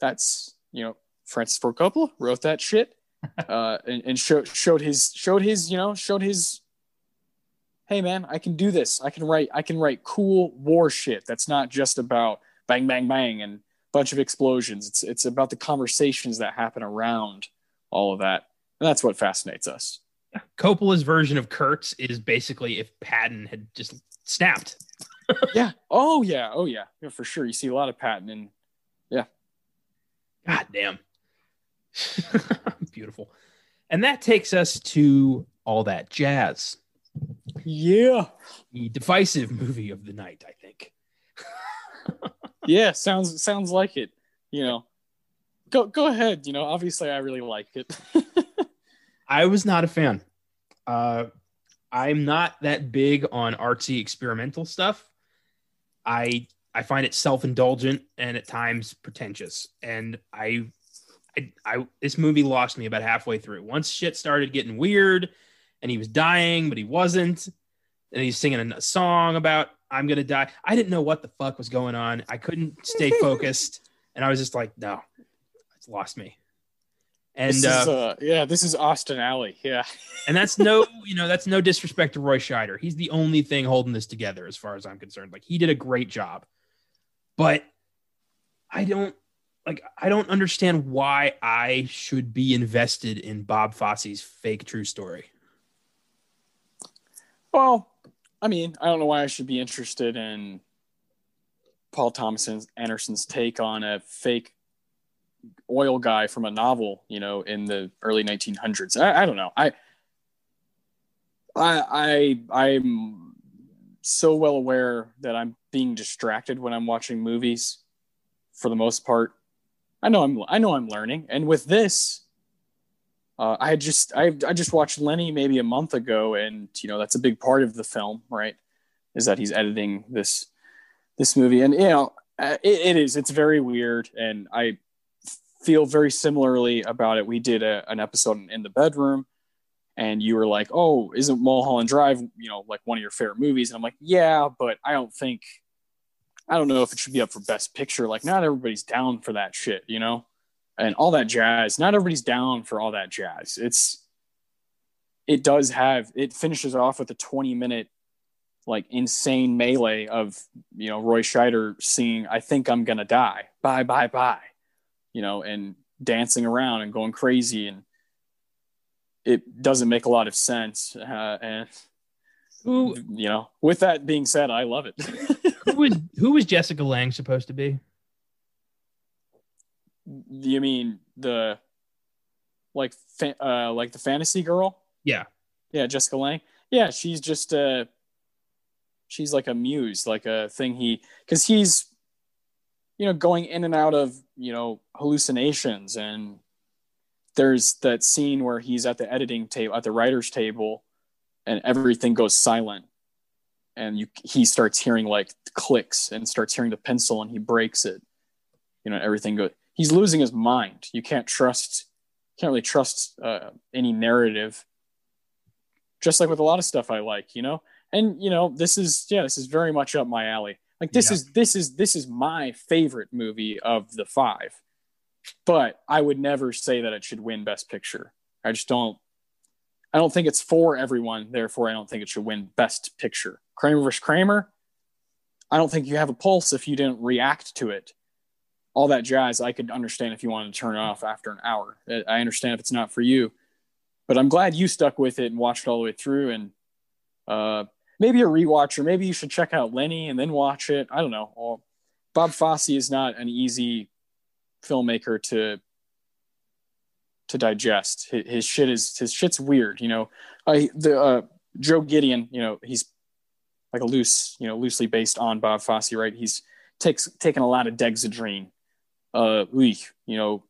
That's you know Francis Ford Coppola wrote that shit, uh, and, and showed showed his showed his you know showed his. Hey man, I can do this. I can write. I can write cool war shit. That's not just about bang bang bang and bunch of explosions. It's it's about the conversations that happen around all of that, and that's what fascinates us. Coppola's version of Kurtz is basically if Patton had just snapped. yeah. Oh yeah. Oh yeah. Yeah, for sure. You see a lot of Patton and yeah. God damn. Beautiful. And that takes us to all that jazz. Yeah. The divisive movie of the night, I think. yeah, sounds sounds like it. You know. Go go ahead. You know, obviously I really like it. I was not a fan. Uh I'm not that big on artsy experimental stuff. I I find it self-indulgent and at times pretentious. And I, I, I, this movie lost me about halfway through. Once shit started getting weird, and he was dying, but he wasn't, and he's singing a song about "I'm gonna die." I didn't know what the fuck was going on. I couldn't stay focused, and I was just like, "No, it's lost me." And this is, uh, uh, yeah, this is Austin Alley. Yeah. and that's no, you know, that's no disrespect to Roy Scheider. He's the only thing holding this together as far as I'm concerned. Like he did a great job. But I don't like I don't understand why I should be invested in Bob Fosse's fake true story. Well, I mean, I don't know why I should be interested in Paul Thomas Anderson's take on a fake oil guy from a novel, you know, in the early 1900s. I, I don't know. I, I, I, I'm so well aware that I'm being distracted when I'm watching movies. For the most part, I know I'm, I know I'm learning, and with this, uh, I just, I, I just watched Lenny maybe a month ago, and you know that's a big part of the film, right? Is that he's editing this, this movie, and you know, uh, it, it is, it's very weird, and I feel very similarly about it. We did a, an episode in the bedroom, and you were like, "Oh, isn't Mulholland Drive, you know, like one of your favorite movies?" And I'm like, "Yeah, but I don't think, I don't know if it should be up for Best Picture. Like, not everybody's down for that shit, you know, and all that jazz. Not everybody's down for all that jazz. It's, it does have. It finishes off with a 20 minute." like insane melee of you know Roy Scheider singing "I think I'm gonna die," bye bye bye, you know, and dancing around and going crazy. And it doesn't make a lot of sense. Uh, and, who, you know, with that being said, I love it. who was who was Jessica Lange supposed to be? You mean the like fa- uh like the fantasy girl? Yeah. Yeah, Jessica Lange. Yeah, she's just uh she's like a muse, like a thing he cuz he's you know going in and out of you know hallucinations. And there's that scene where he's at the editing table at the writer's table and everything goes silent. And you he starts hearing like clicks and starts hearing the pencil and he breaks it. You know everything goes he's losing his mind. You can't trust can't really trust uh, any narrative. Just like with a lot of stuff i like you know? And you know this is yeah this is very much up my alley like this Yeah. is this is this is my favorite movie of the five but i would never say that it should win best picture. I just don't i don't think it's for everyone therefore i don't think it should win best picture. Kramer vs kramer i don't think you have a pulse if you didn't react to it. All that jazz i could understand if you wanted to turn it off after an hour. I I understand if it's not for you but i'm glad you stuck with it and watched it all the way through and uh, maybe a rewatch, or maybe you should check out Lenny and then watch it. I don't know. Well, Bob Fosse is not an easy filmmaker to to digest. His, shit is his shit's weird. You know, I the uh, Joe Gideon. You know, he's like a loose, you know, loosely based on Bob Fosse, right? He's takes taken a lot of Dexedrine. Uh, you know,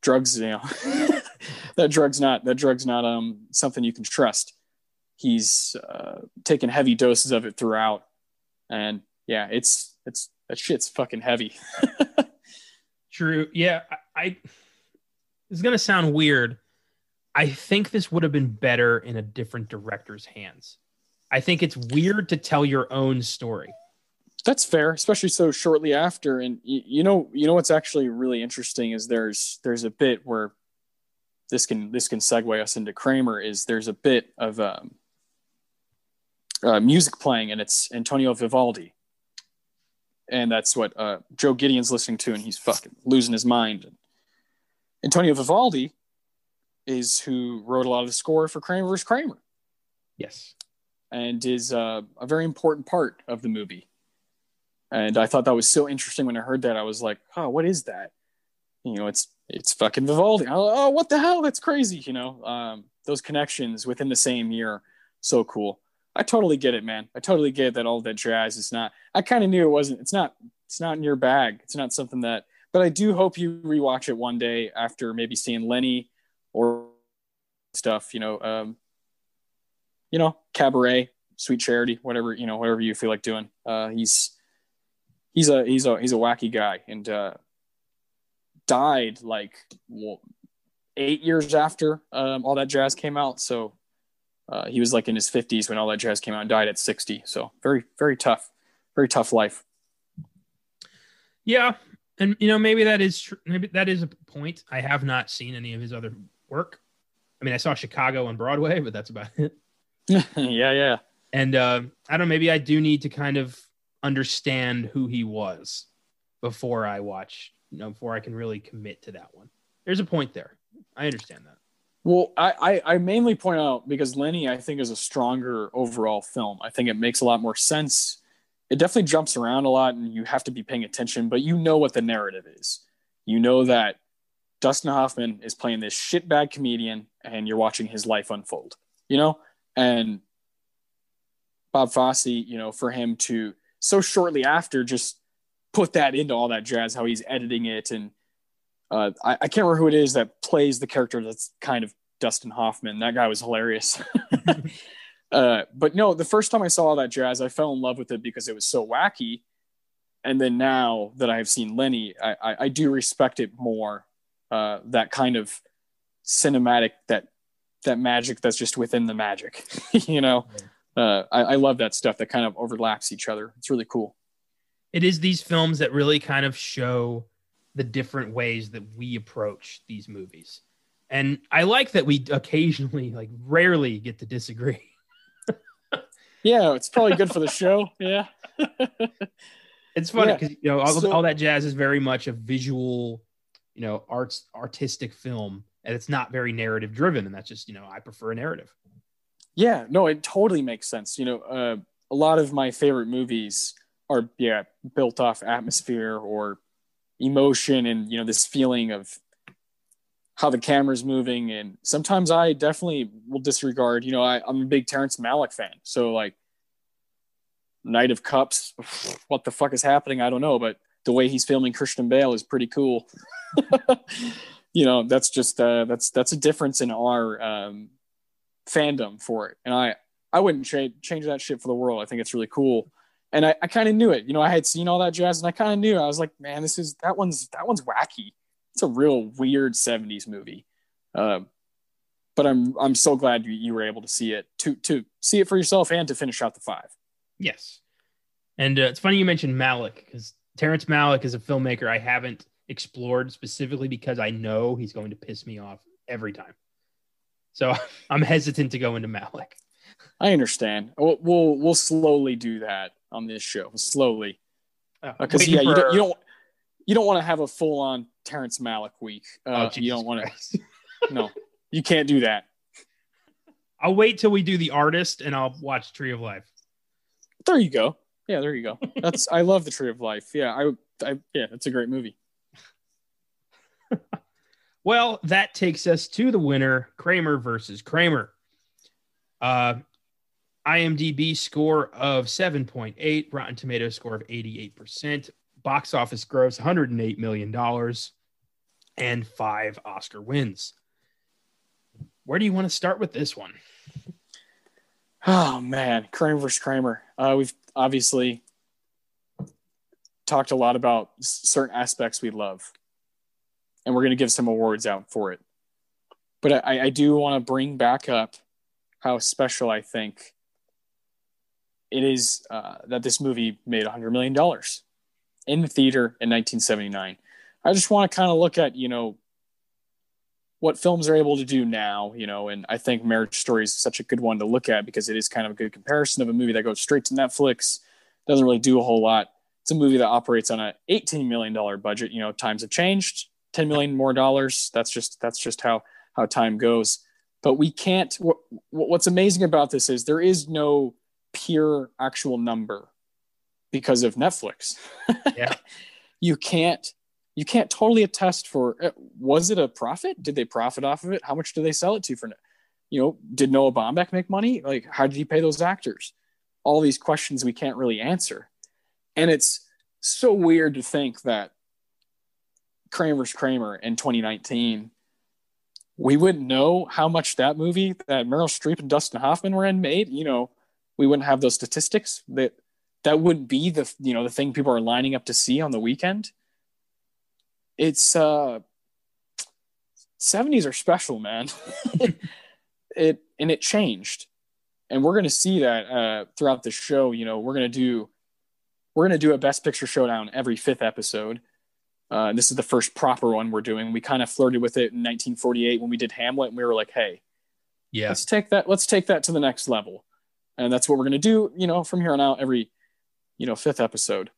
drugs. You know, that drug's not that drug's not um something you can trust he's uh, taken heavy doses of it throughout and yeah it's it's that shit's fucking heavy True. Yeah. I, I it's gonna sound weird. I think this would have been better in a different director's hands. I think it's weird to tell your own story. that's fair especially so shortly after and y- you know you know what's actually really interesting is there's there's a bit where this can this can segue us into kramer is there's a bit of um, uh, music playing and it's antonio vivaldi and that's what uh, joe gideon's listening to and he's fucking losing his mind antonio vivaldi is who wrote a lot of the score for kramer vs kramer Yes. and is uh, a very important part of the movie. And I thought that was so interesting when I heard that. I was like, "Oh, what is that?" You know, it's it's fucking Vivaldi. Oh, oh what the hell? That's crazy. You know, um, those connections within the same year, so cool. I totally get it, man. I totally get that all that jazz is not. I kind of knew it wasn't. It's not. It's not in your bag. It's not something that. But I do hope you rewatch it one day after maybe seeing Lenny or stuff. You know, um, you know, cabaret, sweet charity, whatever you know, whatever you feel like doing. Uh, he's he's a he's a he's a wacky guy and uh, died like well, eight years after um, all that jazz came out. So uh, he was like in his fifties when all that jazz came out and died at sixty. So very very tough, very tough life. Yeah, and you know maybe that is tr- maybe that is a point. I have not seen any of his other work. I mean, I saw Chicago on Broadway, but that's about it. yeah, yeah. And uh, I don't know. Maybe I do need to kind of understand who he was before I watch. You know, before I can really commit to that one. There's a point there. I understand that. Well, I, I, I mainly point out because Lenny, I think, is a stronger overall film. I think it makes a lot more sense. It definitely jumps around a lot and you have to be paying attention, but you know what the narrative is. You know that Dustin Hoffman is playing this shitbag comedian and you're watching his life unfold, you know? And Bob Fosse, you know, for him to so shortly after just put that into all that jazz, how he's editing it and uh, I, I can't remember who it is that plays the character that's kind of Dustin Hoffman. That guy was hilarious. uh, but no, the first time I saw all that jazz, I fell in love with it because it was so wacky. And then now that I have seen Lenny, I, I, I do respect it more. Uh, that kind of cinematic, that that magic that's just within the magic. you know, uh, I, I love that stuff that kind of overlaps each other. It's really cool. It is these films that really kind of show the different ways that we approach these movies. And I like that we occasionally, like rarely, get to disagree. Yeah, it's probably good for the show. Yeah. It's funny Yeah. because you know all, So- all that jazz is very much a visual, you know, arts artistic film, and it's not very narrative driven. And that's just you know I prefer a narrative. Yeah, no, it totally makes sense. You know, uh, a lot of my favorite movies are yeah built off atmosphere or emotion and you know this feeling of how the camera's moving. And sometimes i definitely will disregard you know I, i'm a big terrence malick fan. So like knight of cups what the fuck is happening? I don't know. But the way he's filming christian bale is pretty cool. You know that's just uh, that's that's a difference in our um, fandom for it. And i i wouldn't change change that shit for the world. I think it's really cool and i, I kind of knew it you know i had seen all that jazz and i kind of knew i was like man this is that one's that one's wacky it's a real weird 70s movie um, but I'm I'm so glad you, you were able to see it to to see it for yourself and to finish out the five. Yes, and uh, it's funny you mentioned Malick because Terrence Malick is a filmmaker I haven't explored specifically because I know he's going to piss me off every time. So I'm hesitant to go into Malick. I understand. We'll we'll, we'll slowly do that on this show. Slowly, because uh, yeah, for... you don't you don't you don't want to have a full on Terrence Malick week. Uh, oh, you don't want to. no, you can't do that. I'll wait till we do the artist and I'll watch Tree of Life. There you go. Yeah, there you go. That's I love the Tree of Life. Yeah, I, I yeah, it's a great movie. well, that takes us to the winner, Kramer versus Kramer. Uh, IMDb score of 7.8, Rotten Tomato score of 88%, box office gross $108 million, and five Oscar wins. Where do you want to start with this one? Oh man, Kramer versus Kramer. Uh, we've obviously talked a lot about certain aspects we love, and we're going to give some awards out for it. But I, I do want to bring back up how special I think it is uh, that this movie made $100 million in the theater in 1979. I just want to kind of look at, you know, what films are able to do now, you know, and I think Marriage Story is such a good one to look at because it is kind of a good comparison of a movie that goes straight to Netflix, doesn't really do a whole lot. It's a movie that operates on a $18 million budget. You know, times have changed, 10 million more dollars. That's just that's just how how time goes. But we can't. What, what's amazing about this is there is no pure actual number because of Netflix. Yeah, you can't you can't totally attest for uh, was it a profit? Did they profit off of it? How much do they sell it to for? You know, did Noah Baumbach make money? Like, how did he pay those actors? All these questions we can't really answer, and it's so weird to think that Kramer's Kramer in 2019, we wouldn't know how much that movie that Meryl Streep and Dustin Hoffman were in made. You know, we wouldn't have those statistics. That that would be the you know the thing people are lining up to see on the weekend it's uh 70s are special man it and it changed and we're going to see that uh, throughout the show you know we're going to do we're going to do a best picture showdown every fifth episode uh, this is the first proper one we're doing. We kind of flirted with it in 1948 when we did hamlet and we were like hey yeah. let's take that let's take that to the next level. And that's what we're going to do you know from here on out every you know fifth episode.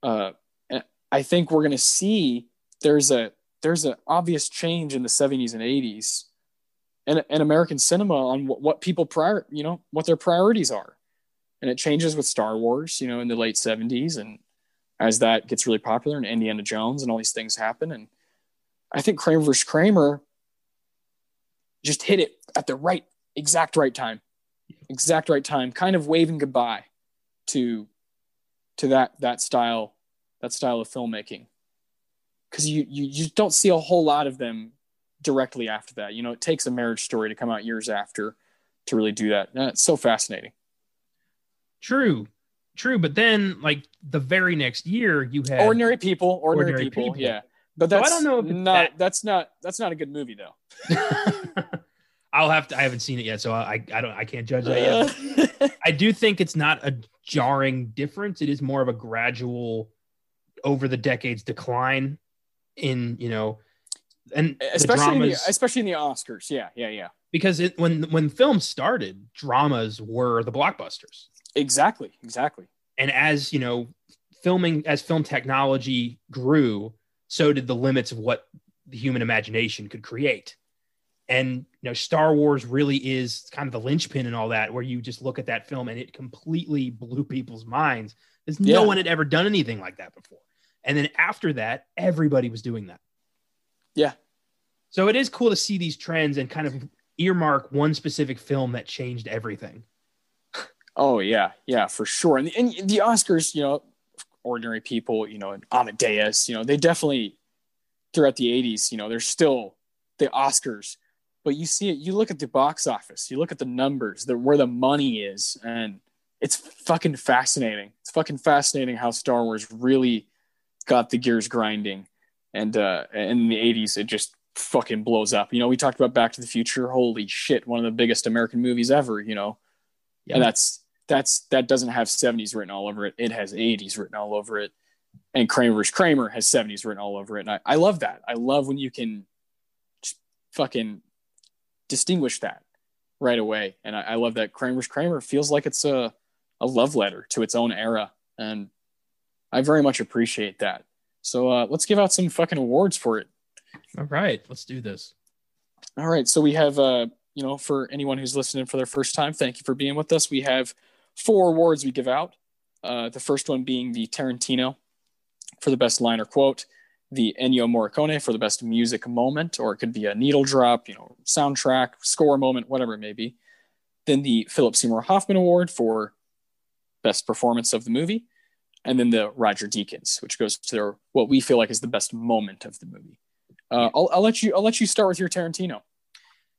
Uh I think we're going to see there's a there's an obvious change in the 70s and 80s and, and American cinema on what, what people prior you know what their priorities are. And it changes with Star Wars you know in the late 70s and as that gets really popular and Indiana Jones and all these things happen. And I think Kramer vs. Kramer just hit it at the right exact right time exact right time kind of waving goodbye to to that that style that style of filmmaking. Because you, you you don't see a whole lot of them directly after that. You know it takes a marriage story to come out years after to really do that. It's so fascinating. True true but then like the very next year you had ordinary people ordinary, ordinary people, people, yeah. But that's so I don't know not that... that's not that's not a good movie though. I'll have to I haven't seen it yet so I I don't I can't judge that yet. I do think it's not a jarring difference. It is more of a gradual over the decades decline in you know and especially in the, especially in the Oscars. Yeah, yeah, yeah. Because it, when when film started, dramas were the blockbusters. Exactly, exactly. And as you know, filming as film technology grew, so did the limits of what the human imagination could create. And you know, Star Wars really is kind of the linchpin and all that, where you just look at that film and it completely blew people's minds. Because yeah. no one had ever done anything like that before. And then after that, everybody was doing that. Yeah. So it is cool to see these trends and kind of earmark one specific film that changed everything. Oh yeah, yeah, for sure. And the, and the Oscars, you know, ordinary people, you know, and Amadeus, you know, they definitely throughout the 80s, you know, they're still the Oscars, but you see it, you look at the box office, you look at the numbers, the where the money is, and it's fucking fascinating. It's fucking fascinating how Star Wars really got the gears grinding. And uh, in the 80s, it just fucking blows up. You know, we talked about Back to the Future. Holy shit, one of the biggest American movies ever. You know, and that's that's that doesn't have 70s written all over it. It has 80s written all over it. And Kramer's Kramer has 70s written all over it. And I, I love that. I love when you can fucking distinguish that right away. And I, I love that Kramer's Kramer feels like it's a, a love letter to its own era. And I very much appreciate that. So uh, let's give out some fucking awards for it. All right, let's do this. All right, so we have, uh, you know, for anyone who's listening for their first time, thank you for being with us. We have four awards we give out. Uh, the first one being the Tarantino for the best line or quote, the Ennio Morricone for the best music moment, or it could be a needle drop, you know, soundtrack, score moment, whatever it may be. Then the Philip Seymour Hoffman Award for best performance of the movie, and then the Roger Deakins, which goes to their, what we feel like is the best moment of the movie. Uh, I'll, I'll let you. I'll let you start with your Tarantino.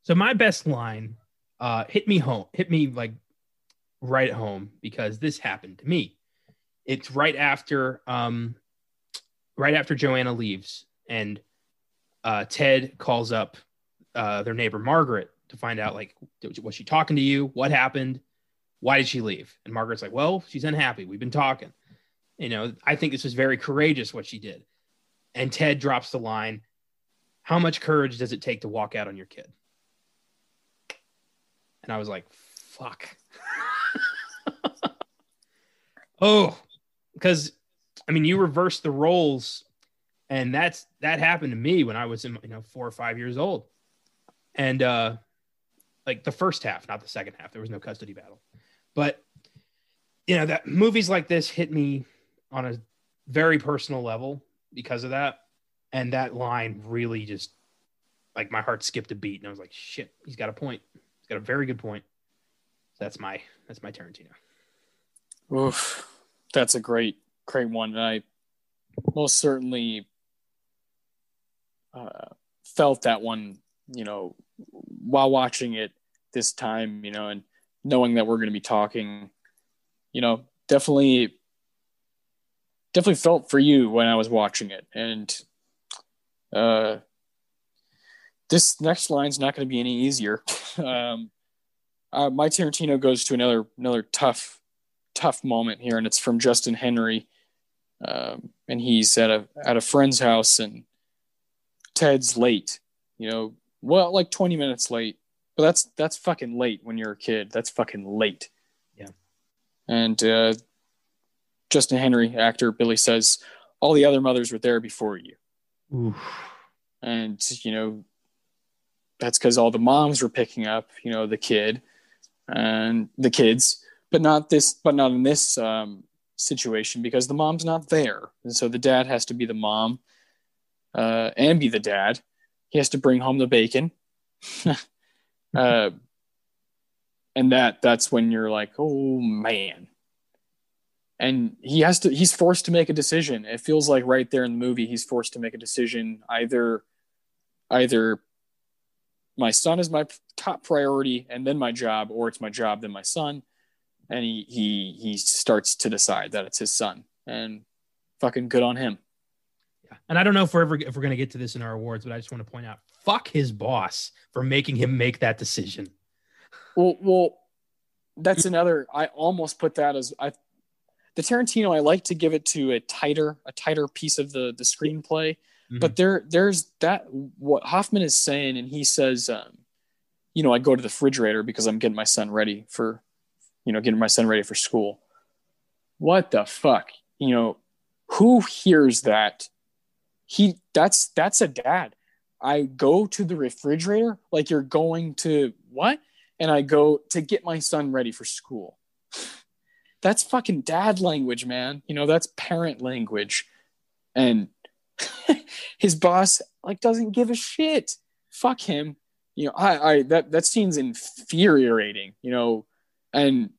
So my best line uh, hit me home, hit me like right at home because this happened to me. It's right after um, right after Joanna leaves, and uh, Ted calls up uh, their neighbor Margaret to find out like was she talking to you? What happened? Why did she leave? And Margaret's like, well, she's unhappy. We've been talking. You know, I think this was very courageous what she did. And Ted drops the line, how much courage does it take to walk out on your kid? And I was like, fuck. oh, because I mean, you reverse the roles, and that's that happened to me when I was in you know four or five years old, and uh, like the first half, not the second half. There was no custody battle, but you know that movies like this hit me on a very personal level because of that, and that line really just like my heart skipped a beat, and I was like, shit, he's got a point. He's got a very good point. So that's my that's my Tarantino. Oof, that's a great great one. And I most certainly uh, felt that one, you know, while watching it this time, you know, and knowing that we're going to be talking, you know, definitely, definitely felt for you when I was watching it. And, uh, this next line's not going to be any easier. um, uh, my Tarantino goes to another another tough tough moment here, and it's from Justin Henry um, and he's at a at a friend's house, and Ted's late. You know, well, like twenty minutes late, but that's that's fucking late when you're a kid. That's fucking late. Yeah. And uh, Justin Henry, actor Billy, says all the other mothers were there before you. Oof. And you know, that's because all the moms were picking up, you know, the kid and the kids, but not this, but not in this um, situation because the mom's not there. And so the dad has to be the mom uh, and be the dad. He has to bring home the bacon. uh, and that that's when you're like, oh man. And he has to he's forced to make a decision. It feels like right there in the movie, he's forced to make a decision. Either either my son is my top priority and then my job, or it's my job, then my son. And he he he starts to decide that it's his son. And fucking good on him. Yeah. And i don't know if we're ever if we're going to get to this in our awards but i just want to point out fuck his boss for making him make that decision. Well well that's another i almost put that as i the tarantino i like to give it to a tighter a tighter piece of the the screenplay mm-hmm. but there there's that what hoffman is saying and he says um you know i go to the refrigerator because i'm getting my son ready for you know, getting my son ready for school. What the fuck? You know, who hears that? He that's that's a dad. I go to the refrigerator like you're going to what? And I go to get my son ready for school. That's fucking dad language, man. You know, that's parent language. And his boss like doesn't give a shit. Fuck him. You know, I, I that that scene's infuriating, you know, and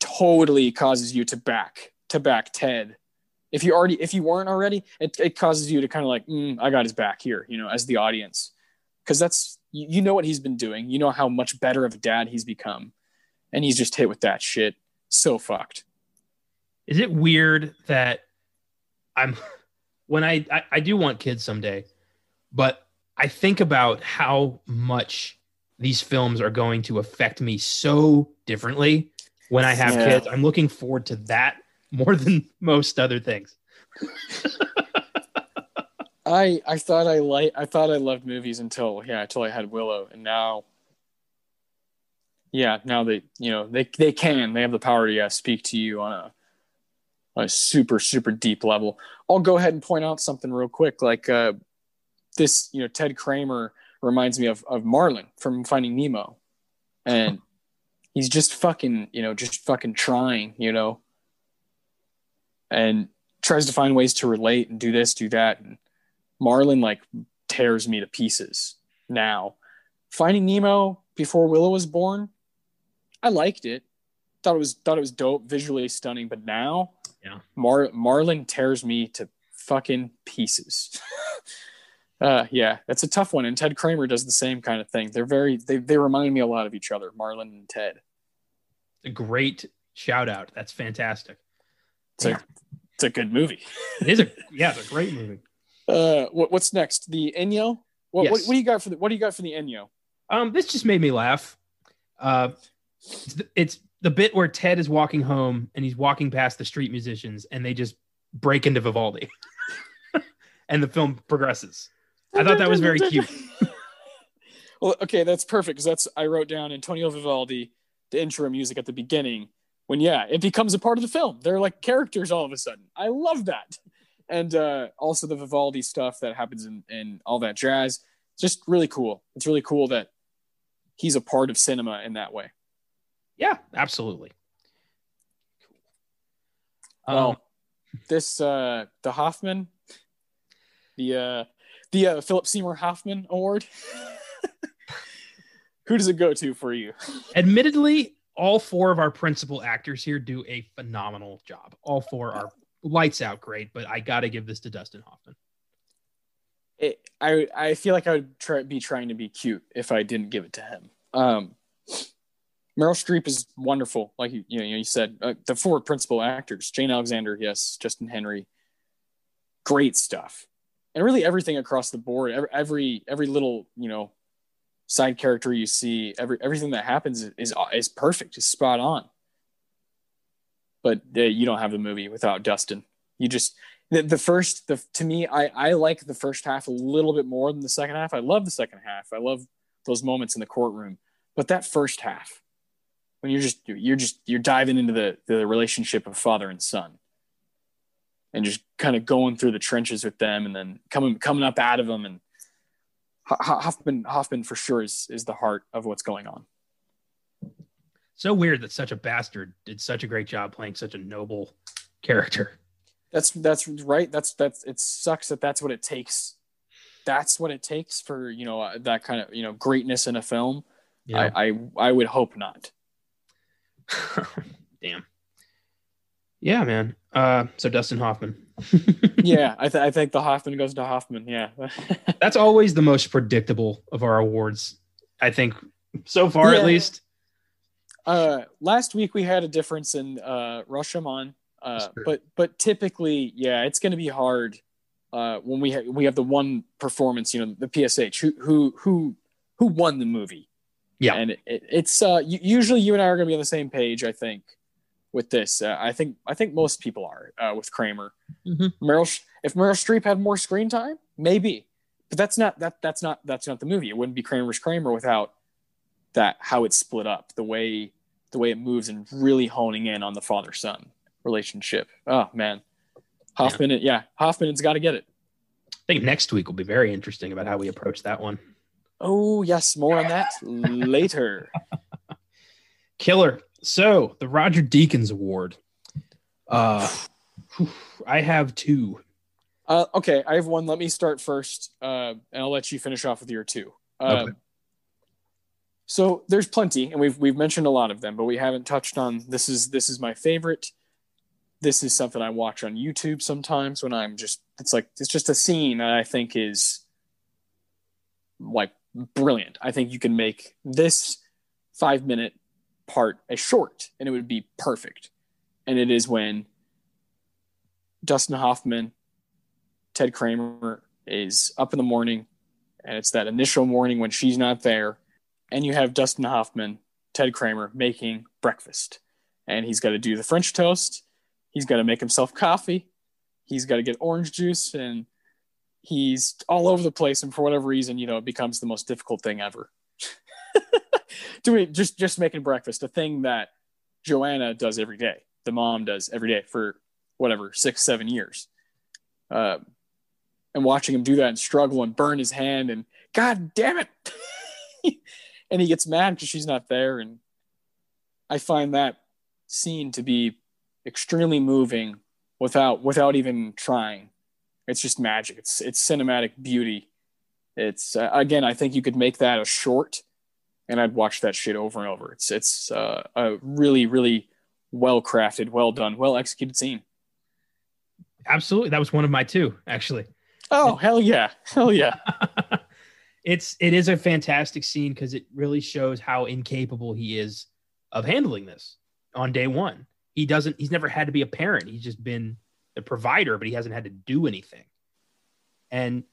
totally causes you to back to back Ted. If you already if you weren't already, it, it causes you to kind of like, mm, I got his back here, you know, as the audience, because that's you, you know what he's been doing. You know how much better of a dad he's become, and he's just hit with that shit. So fucked. Is it weird that I'm when I, I, I do want kids someday, but I think about how much these films are going to affect me so differently when I have Yeah. kids. I'm looking forward to that more than most other things. I I thought I like I thought I loved movies until yeah until I had Willow and now yeah now they you know they they can they have the power to speak to you on a a super super deep level. I'll go ahead and point out something real quick like uh, this you know Ted Kramer reminds me of of Marlin from Finding Nemo, and he's just fucking you know just fucking trying you know and tries to find ways to relate and do this do that and Marlin like tears me to pieces now. Finding Nemo before Willow was born, I liked it. Thought it was thought it was dope, visually stunning, but now Yeah. Mar Marlin tears me to fucking pieces. uh yeah, that's a tough one. And Ted Kramer does the same kind of thing. They're very they they remind me a lot of each other, Marlin and Ted. A great shout out. That's fantastic. It's a it's a good movie. It is a yeah, it's a great movie. Uh what, what's next? The Ennio? What, what Yes. what do you got for the what do you got for the Ennio? Um, this just made me laugh. Uh, it's the, it's the bit where Ted is walking home and he's walking past the street musicians and they just break into Vivaldi, and the film progresses. I thought that was very cute. well, okay, that's perfect because that's I wrote down Antonio Vivaldi, the intro music at the beginning. When yeah, it becomes a part of the film. They're like characters all of a sudden. I love that, and uh, also the Vivaldi stuff that happens in, in all that jazz. It's just really cool. It's really cool that he's a part of cinema in that way. Yeah, absolutely. Well, Um, this uh, the Hoffman, the uh, the uh, Philip Seymour Hoffman Award. Who does it go to for you? admittedly, all four of our principal actors here do a phenomenal job. All four are lights out great, but I got to give this to Dustin Hoffman. it, I I feel like I would try be trying to be cute if I didn't give it to him. Um, Meryl Streep is wonderful, like you know you said. Uh, the four principal actors: Jane Alexander, yes, Justin Henry, great stuff, and really everything across the board. Every every, every little you know side character you see, every everything that happens is is, is perfect, is spot on. But uh, you don't have the movie without Dustin. You just the, the first the to me I I like the first half a little bit more than the second half. I love the second half. I love those moments in the courtroom. But that first half when you're just you're just you're diving into the the relationship of father and son and just kind of going through the trenches with them and then coming coming up out of them and Ho- Ho- Hoffman Hoffman for sure is is the heart of what's going on. So weird that such a bastard did such a great job playing such a noble character. That's that's right. That's that's it sucks that that's what it takes. That's what it takes for you know uh, that kind of you know greatness in a film. Yeah. I, I I would hope not. Damn. Yeah, man. Uh, so Dustin Hoffman. yeah, I, th- I think the Hoffman goes to Hoffman. Yeah, That's always the most predictable of our awards. I think so far, Yeah. at least. uh, last week we had a difference in uh, Rashomon, uh, but but typically, yeah, it's going to be hard uh, when we ha- we have the one performance. You know, the PSH who who who who won the movie. Yeah. and it, it, it's uh, usually you and I are going to be on the same page. I think with this, uh, I think I think most people are uh, with Kramer. Mhm. Meryl, if Meryl Streep had more screen time, maybe, but that's not that that's not that's not the movie. It wouldn't be Kramer's Kramer without that how it's split up, the way the way it moves, and really honing in on the father son relationship. Oh man, Hoffman, yeah, Hoffman's got to get it. I think next week will be very interesting about how we approach that one. Oh yes, more on that later. Killer. So the Roger Deakins Award. Uh, whew, I have two. Uh, okay, I have one. Let me start first, uh, and I'll let you finish off with your two. Uh, Okay. So there's plenty, and we've we've mentioned a lot of them, but we haven't touched on. This is this is my favorite. This is something I watch on YouTube sometimes when I'm just. It's like it's just a scene that I think is like brilliant. I think you can make this five minute part a short, and it would be perfect. And it is when Dustin Hoffman Ted Kramer is up in the morning and it's that initial morning when she's not there, and you have Dustin Hoffman, Ted Kramer making breakfast, and he's got to do the French toast, he's got to make himself coffee, he's got to get orange juice, and he's all over the place, and for whatever reason, you know, it becomes the most difficult thing ever. Doing just just making breakfast, a thing that Joanna does every day, the mom does every day for whatever six seven years. Uh, and watching him do that and struggle and burn his hand and god damn it and he gets mad because she's not there and i find that scene to be extremely moving without without even trying it's just magic it's it's cinematic beauty it's uh, again i think you could make that a short and i'd watch that shit over and over it's it's uh, a really really well crafted well done well executed scene Absolutely. That was one of my two, actually. Oh, hell yeah. Hell yeah. it's it is a fantastic scene because it really shows how incapable he is of handling this on day one. He doesn't he's never had to be a parent. He's just been the provider, but he hasn't had to do anything. And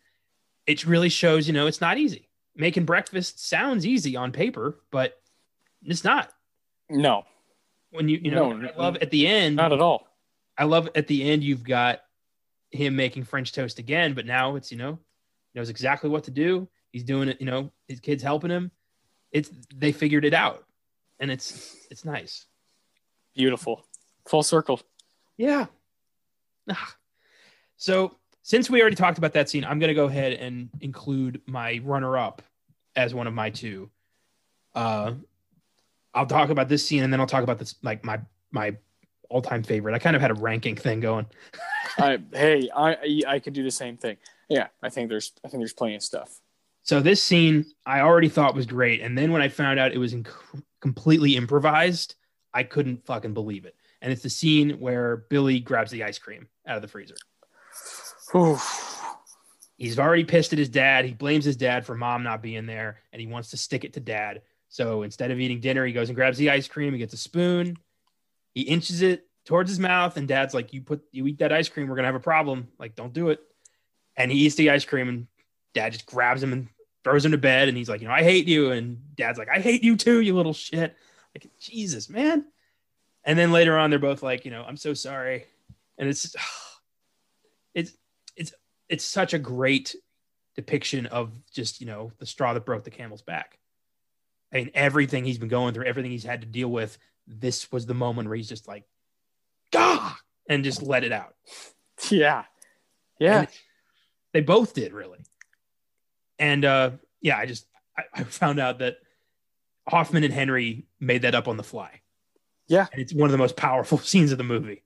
it really shows, you know, it's not easy. Making breakfast sounds easy on paper, but it's not. No. When you you know, No, I love at the end Not at all. I love at the end you've got him making French toast again, but now it's you know knows exactly what to do. He's doing it. You know his kids helping him. It's they figured it out, and it's it's nice. Beautiful. Full circle. Yeah. So since we already talked about that scene, I'm gonna go ahead and include my runner up as one of my two. Uh, I'll talk about this scene and then I'll talk about this like my my all time favorite. I kind of had a ranking thing going. I, hey, I I could do the same thing. Yeah, I think there's I think there's plenty of stuff. So this scene I already thought was great, and then when I found out it was inc- completely improvised, I couldn't fucking believe it. And it's the scene where Billy grabs the ice cream out of the freezer. Whew. He's already pissed at his dad. He blames his dad for mom not being there, and he wants to stick it to dad. So instead of eating dinner, he goes and grabs the ice cream. He gets a spoon. He inches it towards his mouth, and dad's like, "You put you eat that ice cream, we're gonna have a problem. Like, don't do it." And he eats the ice cream, and dad just grabs him and throws him to bed. And he's like, "You know, I hate you." And dad's like, "I hate you too, you little shit." Like, Jesus, man. And then later on, they're both like, "You know, I'm so sorry." And it's it's it's it's such a great depiction of just you know the straw that broke the camel's back. I mean, everything he's been going through, everything he's had to deal with. This was the moment where he's just like, "Gah!" and just let it out. Yeah, yeah. And they both did really. And uh, yeah, I just I, I found out that Hoffman and Henry made that up on the fly. Yeah. and it's one of the most powerful scenes of the movie.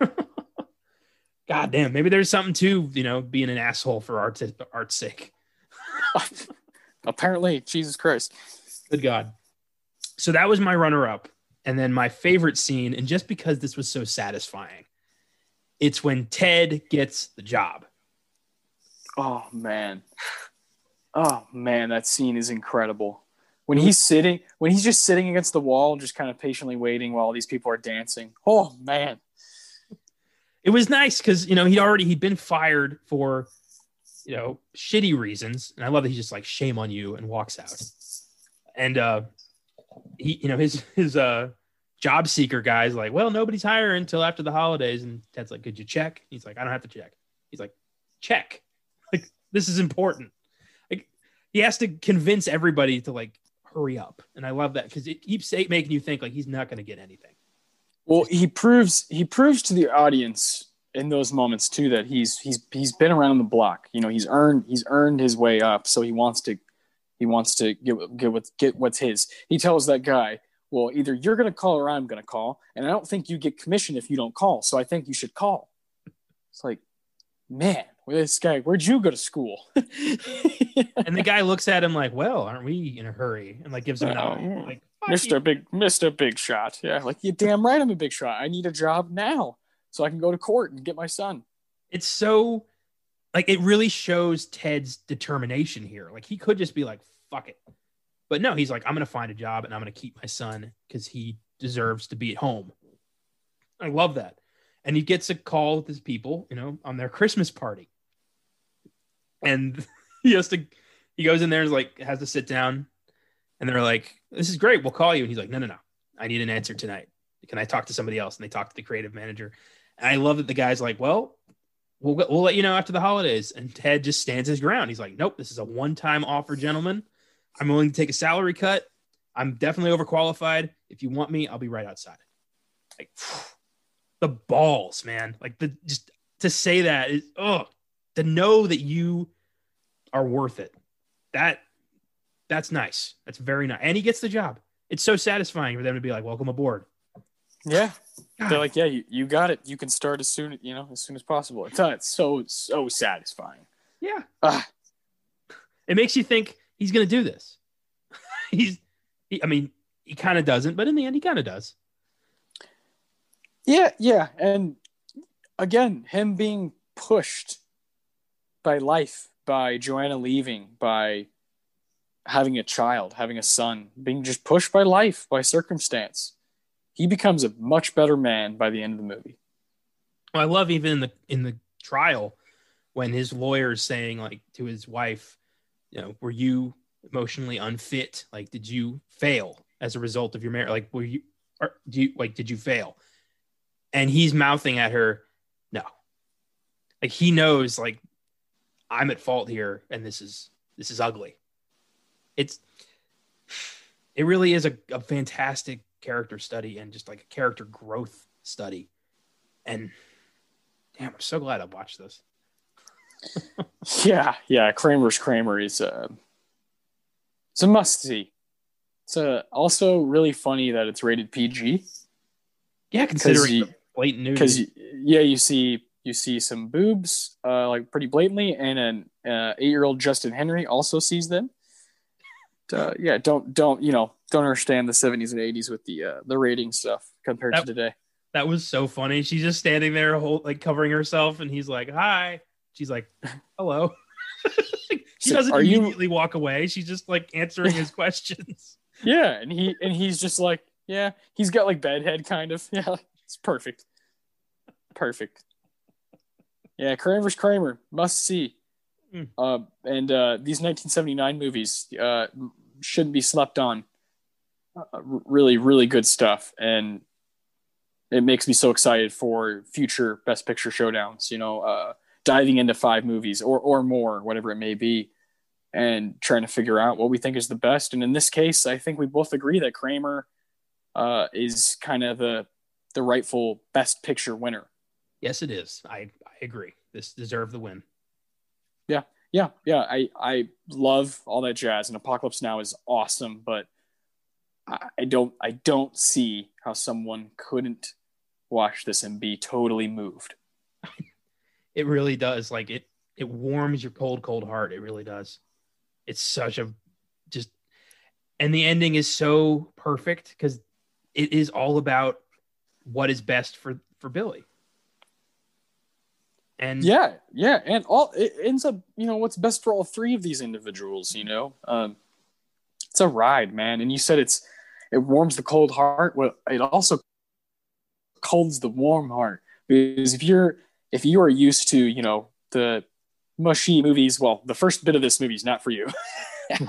God damn, maybe there's something to you know being an asshole for art's art's sake. Apparently, Jesus Christ. Good God. So that was my runner up. And then my favorite scene, and just because this was so satisfying, it's when Ted gets the job. Oh man. Oh man, that scene is incredible. When he's sitting, when he's just sitting against the wall, just kind of patiently waiting while these people are dancing. Oh man. It was nice because you know he'd already he'd been fired for you know shitty reasons, and I love that he's just like shame on you and walks out. And uh he you know his his uh job seeker guy's like, well, nobody's hiring until after the holidays, and Ted's like, could you check? He's like, I don't have to check. He's like, check. Like this is important. Like he has to convince everybody to like hurry up, and I love that because it keeps making you think like he's not going to get anything. Well, he proves he proves to the audience in those moments too that he's he's he's been around the block. You know, he's earned he's earned his way up, so he wants to he wants to get get what get what's his. He tells that guy, "Well, either you're going to call or I'm going to call, and I don't think you get commission if you don't call. So I think you should call." It's like, man, this guy, where'd you go to school? And the guy looks at him like, well, aren't we in a hurry? And like gives him an Oh, eye. Like, Mr. Big Mr. Big Shot. Yeah, like you damn right I'm a big shot. I need a job now so I can go to court and get my son. It's so like it really shows Ted's determination here. Like he could just be like, fuck it. But no, he's like, I'm gonna find a job and I'm gonna keep my son because he deserves to be at home. I love that. And he gets a call with his people, you know, on their Christmas party. And he has to he goes in there and like has to sit down and they're like this is great. We'll call you. And he's like no no no. I need an answer tonight. Can i talk to somebody else? And they talk to the creative manager. And i love that the guy's like well we'll, we'll let you know after the holidays. And ted just stands his ground. He's like nope. This is a one-time offer gentlemen. I'm willing to take a salary cut. I'm definitely overqualified. If you want me i'll be right outside. Like the balls man. Like the just to say that is oh to know that you are worth it. That that's nice. That's very nice. And he gets the job. It's so satisfying for them to be like, welcome aboard. Yeah. God. They're like, yeah, you, you got it. You can start as soon, you know, as soon as possible. It's, it's so, so satisfying. Yeah. Ah, It makes you think he's going to do this. he's, he, I mean, he kind of doesn't, but in the end, he kind of does. yeah, yeah. And again, him being pushed by life, by Joanna leaving, by having a child, having a son, being just pushed by life, by circumstance. He becomes a much better man by the end of the movie. Well, I love even in the in the trial when his lawyer is saying like to his wife, you know, were you emotionally unfit? Like, did you fail as a result of your marriage? Like, were you, or do you like, did you fail? And he's mouthing at her, no. Like he knows, like, I'm at fault here, and this is this is ugly. It's it really is a, a fantastic character study and just like a character growth study. And damn, I'm so glad I watched this. Yeah, yeah. Kramer vs. Kramer is uh, it's a must see. It's uh, also really funny that it's rated PG Yeah, considering you- the blatant news. because yeah, you see you see some boobs uh, like pretty blatantly, and an uh, eight year old Justin Henry also sees them. Uh, yeah, don't don't you know don't understand the seventies and eighties with the uh, the rating stuff compared That- to today. that was so funny. She's just standing there, whole, like covering herself, and he's like, "Hi." She's like, "Hello." she doesn't are you- immediately walk away. She's just like answering his questions. Yeah, and he and he's just like yeah, he's got like bedhead kind of. Yeah, it's perfect, perfect. Yeah, Kramer vs. Kramer must see. Hmm. Uh, and uh, these 1979 movies uh, shouldn't be slept on. Uh, really, really good stuff, and it makes me so excited for future Best Picture showdowns. You know, uh, diving into five movies or or more, whatever it may be, and trying to figure out what we think is the best. And in this case, I think we both agree that Kramer uh, is kind of the the rightful Best Picture winner. Yes, it is. I I agree. This deserved the win. Yeah yeah yeah. i i love all that jazz and apocalypse now is awesome but i, I don't i don't see how someone couldn't watch this and be totally moved It really does. Like it it warms your cold, cold heart. It really does. It's such a just and the ending is so perfect because it is all about what is best for for Billy. And yeah yeah and all it ends up you know what's best for all three of these individuals you know um it's a ride man and you said it's it warms the cold heart well it also colds the warm heart because if you're if you are used to you know the mushy movies well the first bit of this movie is not for you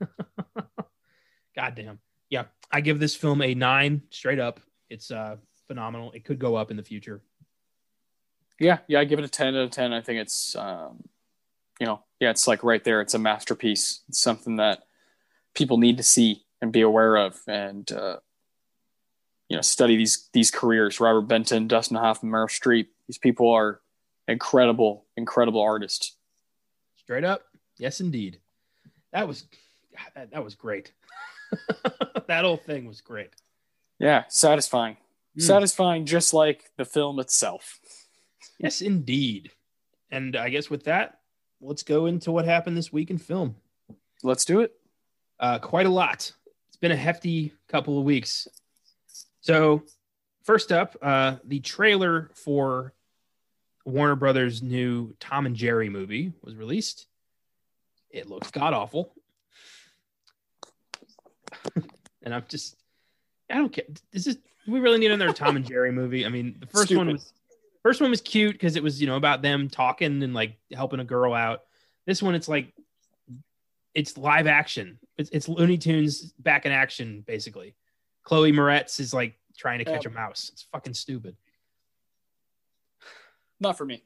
goddamn. Yeah. I give this film a nine straight up. It's uh phenomenal. It could go up in the future. Yeah yeah i give it a 10 out of 10 i think it's um you know yeah it's like right there it's a masterpiece it's something that people need to see and be aware of and uh you know study these these careers robert benton dustin hoffman meryl streep these people are incredible incredible artists Straight up. Yes, indeed. That was that, that was great. that whole thing was great. yeah satisfying Mm. satisfying just like the film itself Yes, indeed. And I guess with that, let's go into what happened this week in film. let's do it Uh, quite a lot. It's been a hefty couple of weeks. So, first up, uh, the trailer for Warner Brothers' new Tom and Jerry movie was released. It looks god awful. and I'm just, I don't care. Is this, do we really need another Tom and Jerry movie? I mean, the first one was, first one was cute because it was, you know, about them talking and like helping a girl out. This one, it's like it's live action. It's, it's Looney Tunes back in action, basically. Chloe Moretz is like trying to catch a mouse. It's fucking stupid. Not for me.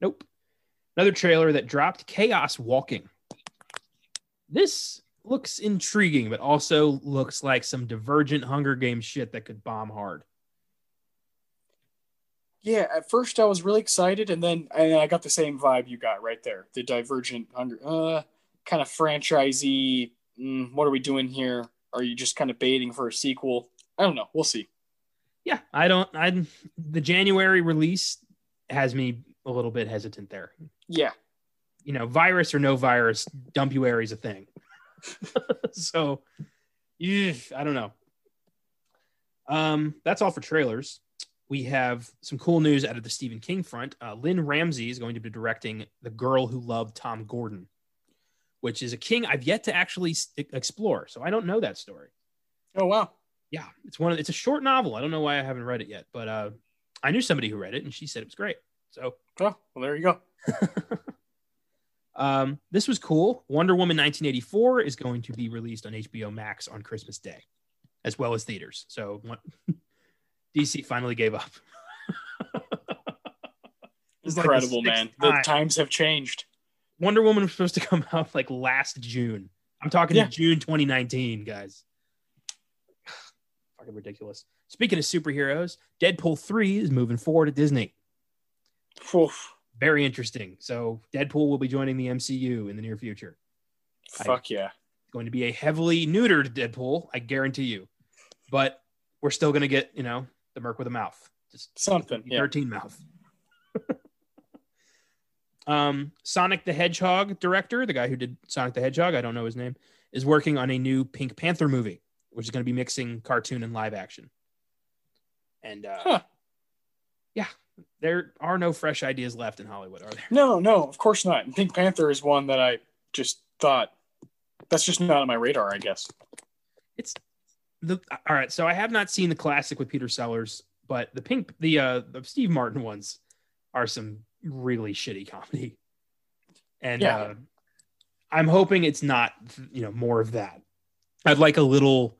Nope. Another trailer that dropped Chaos Walking. This looks intriguing, but also looks like some divergent Hunger Games shit that could bomb hard. Yeah, at first I was really excited, and then and I got the same vibe you got right there. The divergent hunger, uh, kind of franchisey. Mm, what are we doing here? Are you just kind of baiting for a sequel? I don't know. We'll see. Yeah, I don't. I the January release has me a little bit hesitant there. Yeah, you know, virus or no virus, Dumpuary is a thing. so, yeah, I don't know. Um, that's all for trailers. We have some cool news out of the Stephen King front. Uh, Lynne Ramsay is going to be directing The Girl Who Loved Tom Gordon, which is a King I've yet to actually explore. So I don't know that story. Oh wow! Yeah, it's one of it's a short novel. I don't know why I haven't read it yet, but uh, I knew somebody who read it and she said it was great. So, oh well, there you go. um, this was cool. Wonder Woman 1984 is going to be released on HBO Max on Christmas Day, as well as theaters. So, DC finally gave up. Incredible, like man. The times have changed. Wonder Woman was supposed to come out like last June. I'm talking yeah. June 2019, guys. Fucking ridiculous. Speaking of superheroes, Deadpool 3 is moving forward at Disney. Oof. Very interesting. So Deadpool will be joining the MCU in the near future. Fuck I, yeah. Going to be a heavily neutered Deadpool, I guarantee you. But we're still going to get, you know, the Merc with a mouth. Just something. Yeah. 13 mouth. um, Sonic the Hedgehog director, the guy who did Sonic the Hedgehog, I don't know his name, is working on a new Pink Panther movie, which is going to be mixing cartoon and live action. And uh, huh. yeah, there are no fresh ideas left in Hollywood, are there? No, no, of course not. And Pink Panther is one that I just thought that's just not on my radar, I guess. It's the all right. So I have not seen the classic with Peter Sellers, but the pink the uh the Steve Martin ones are some really shitty comedy. And yeah. uh, I'm hoping it's not you know more of that. I'd like a little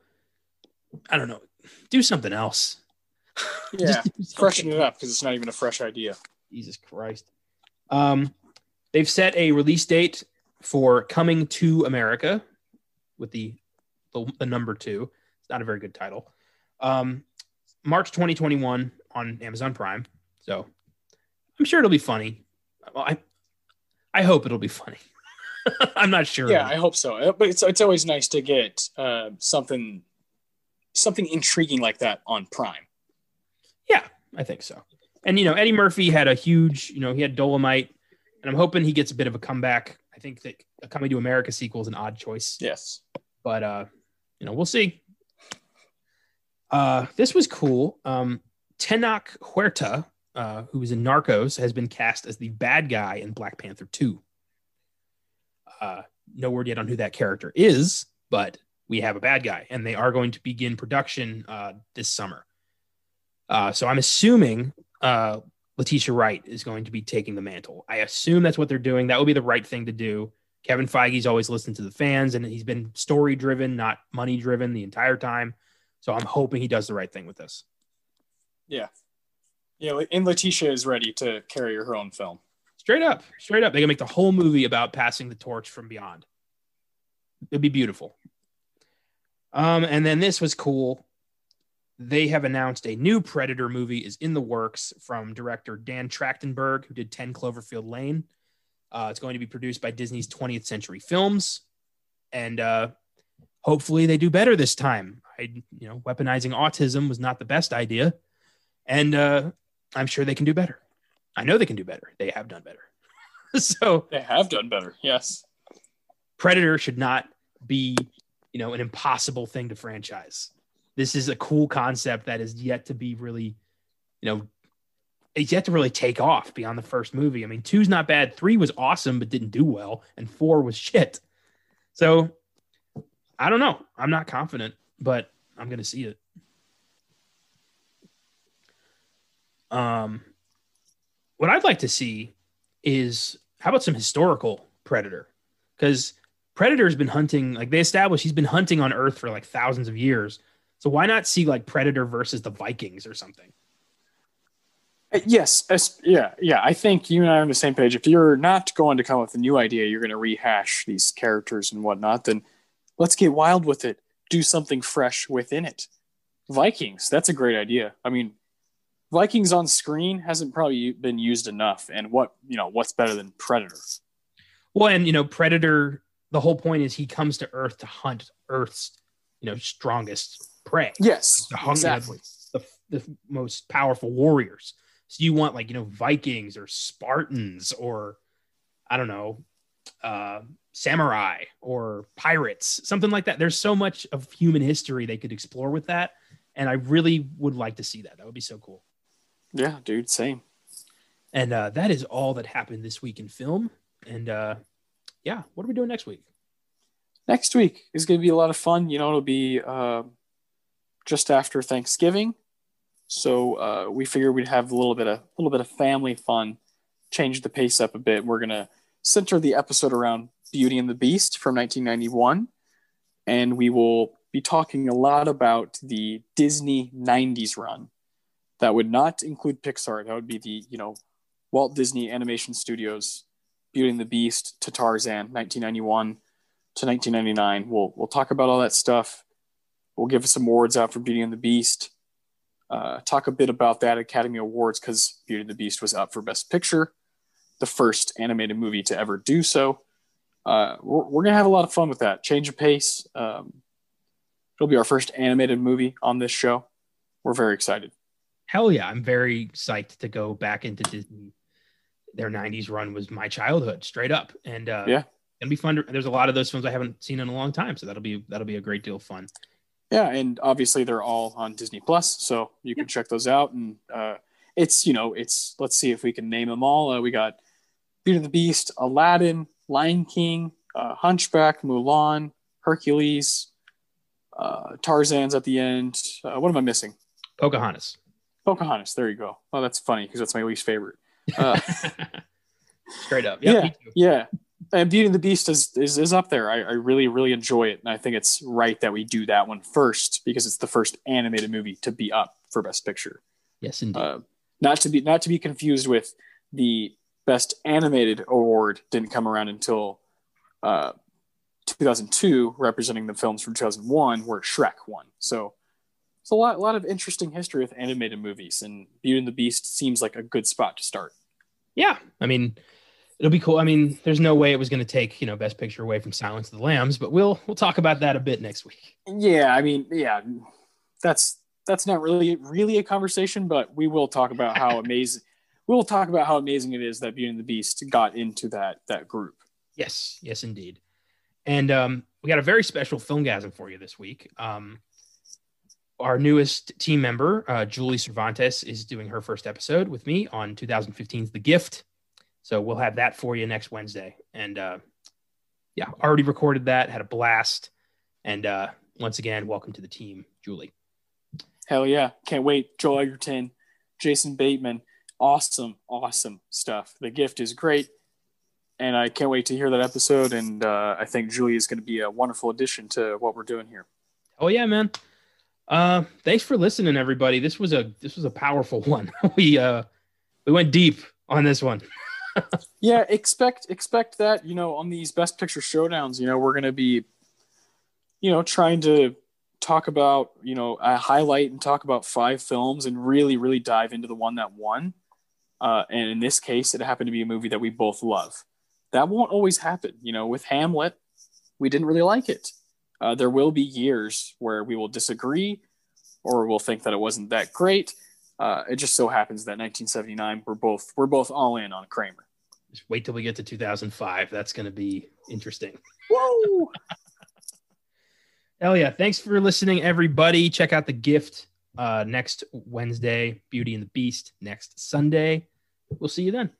I don't know, do something else. Yeah, freshen it up because it's not even a fresh idea. Jesus Christ. Um, they've set a release date for Coming to America with the, the, the number two. Not a very good title. Um, March 2021 on Amazon Prime. So I'm sure it'll be funny. Well, I I hope it'll be funny. I'm not sure. Yeah, I hope so. Uh, but it's it's always nice to get uh, something something intriguing like that on Prime. Yeah, I think so. And you know, Eddie Murphy had a huge, you know, he had Dolomite, and I'm hoping he gets a bit of a comeback. I think that a Coming to America sequel is an odd choice. Yes, but uh, you know, we'll see. Uh, this was cool. Um, Tenoch Huerta, uh, who was in Narcos, has been cast as the bad guy in Black Panther 2. Uh, no word yet on who that character is, but we have a bad guy, and they are going to begin production uh, this summer. Uh, so I'm assuming uh, Letitia Wright is going to be taking the mantle. I assume that's what they're doing. That would be the right thing to do. Kevin Feige's always listened to the fans, and he's been story driven, not money driven, the entire time. So I'm hoping he does the right thing with this. Yeah, yeah. And Letitia is ready to carry her own film. Straight up, straight up. They can make the whole movie about passing the torch from beyond. It'd be beautiful. Um, and then this was cool they have announced a new Predator movie is in the works from director Dan Trachtenberg, who did 10 Cloverfield Lane. Uh, it's going to be produced by Disney's 20th Century Films, and uh, hopefully they do better this time. I, you know, weaponizing autism was not the best idea, and uh, I'm sure they can do better. I know they can do better. They have done better. so they have done better. Yes, Predator should not be, you know, an impossible thing to franchise this is a cool concept that is yet to be really, you know, it's yet to really take off beyond the first movie. I mean, two's not bad. Three was awesome, but didn't do well. And four was shit. So I don't know. I'm not confident, but I'm going to see it. Um, what I'd like to see is how about some historical Predator because Predator's been hunting, like they established he's been hunting on Earth for like thousands of years. So why not see like Predator versus the Vikings or something? Uh, Yes, as, yeah, yeah. I think you and I are on the same page. If you're not going to come up with a new idea, you're going to rehash these characters and whatnot. Then let's get wild with it. Do something fresh within it. Vikings, that's a great idea. I mean, Vikings on screen hasn't probably been used enough. And what you know, what's better than Predator? Well, and you know, Predator, the whole point is he comes to Earth to hunt Earth's, you know, strongest prey. Yes, The exactly. The, the most powerful warriors. So you want like, you know, Vikings or Spartans or I don't know, uh, samurai or pirates, something like that. There's so much of human history they could explore with that. And I really would like to see that. That would be so cool. Yeah, dude, same. And uh, that is all that happened this week in film. And uh, yeah, what are we doing next week? next week is going to be a lot of fun. You know, it'll be uh, just after Thanksgiving, so uh, we figured we'd have a little bit of a little bit of family fun, change the pace up a bit. We're going to center the episode around Beauty and the Beast from 1991, and we will be talking a lot about the Disney 90s run. That would not include Pixar. That would be the you know Walt Disney Animation Studios Beauty and the Beast to Tarzan 1991 to 1999. We'll we'll talk about all that stuff. We'll give some awards out for Beauty and the Beast. Uh, talk a bit about that Academy Awards because Beauty and the Beast was up for Best Picture, the first animated movie to ever do so. Uh, we're, we're gonna have a lot of fun with that. Change of pace. Um, it'll be our first animated movie on this show. We're very excited. Hell yeah, I'm very psyched to go back into Disney. Their 90s run was my childhood, straight up. And uh, Yeah. it'll be fun. To, there's a lot of those films I haven't seen in a long time, so that'll be that'll be a great deal of fun. Yeah, and obviously they're all on Disney Plus, so you can check those out. And uh, it's you know it's let's see if we can name them all. Uh, we got Beauty and the Beast, Aladdin, Lion King, uh, Hunchback, Mulan, Hercules, uh, Tarzan's at the end. Uh, what am I missing? Pocahontas. Pocahontas. There you go. Oh, that's funny because that's my least favorite. Uh, Straight up. Yeah. Yeah. yeah, and Beauty and the Beast is is, is up there. I, I really really enjoy it, and I think it's right that we do that one first because it's the first animated movie to be up for Best Picture. Yes, indeed. Uh, not to be not to be confused with the best animated award didn't come around until uh, 2002 representing the films from 2001 where shrek won so it's a lot, a lot of interesting history with animated movies and beauty and the beast seems like a good spot to start yeah. I mean, it'll be cool. I mean, there's no way it was going to take you know Best Picture away from Silence of the Lambs, but we'll we'll talk about that a bit next week. yeah i mean yeah that's that's not really really a conversation but we will talk about how amazing we'll talk about how amazing it is that beauty and the beast got into that that group Yes, yes, indeed. And um, we got a very special Filmgazm for you this week. Um, our newest team member, uh, Julie Cervantes, is doing her first episode with me on 2015's The Gift. So we'll have that for you next Wednesday. And uh, yeah, already recorded that, had a blast. And uh, once again, welcome to the team, Julie. Hell yeah. Can't wait. Joel Edgerton, Jason Bateman. Awesome, awesome stuff. The gift is great. And I can't wait to hear that episode. And uh, I think Julie is going to be a wonderful addition to what we're doing here. Oh yeah, man. Uh, thanks for listening, everybody. This was a this was a powerful one. we uh we went deep on this one. Yeah, expect expect that, you know, on these best picture showdowns, you know, we're going to be you know, trying to talk about, you know, uh, highlight and talk about five films and really really dive into the one that won. Uh, and in this case, it happened to be a movie that we both love. That won't always happen. You know, with Hamlet, we didn't really like it. Uh, there will be years where we will disagree or we'll think that it wasn't that great. Uh, it just so happens that 1979, we're both we're both all in on Kramer. Just wait till we get to 2005. That's going to be interesting. Whoa! Hell yeah. Thanks for listening, everybody. Check out The Gift uh, next Wednesday, Beauty and the Beast next Sunday. We'll see you then.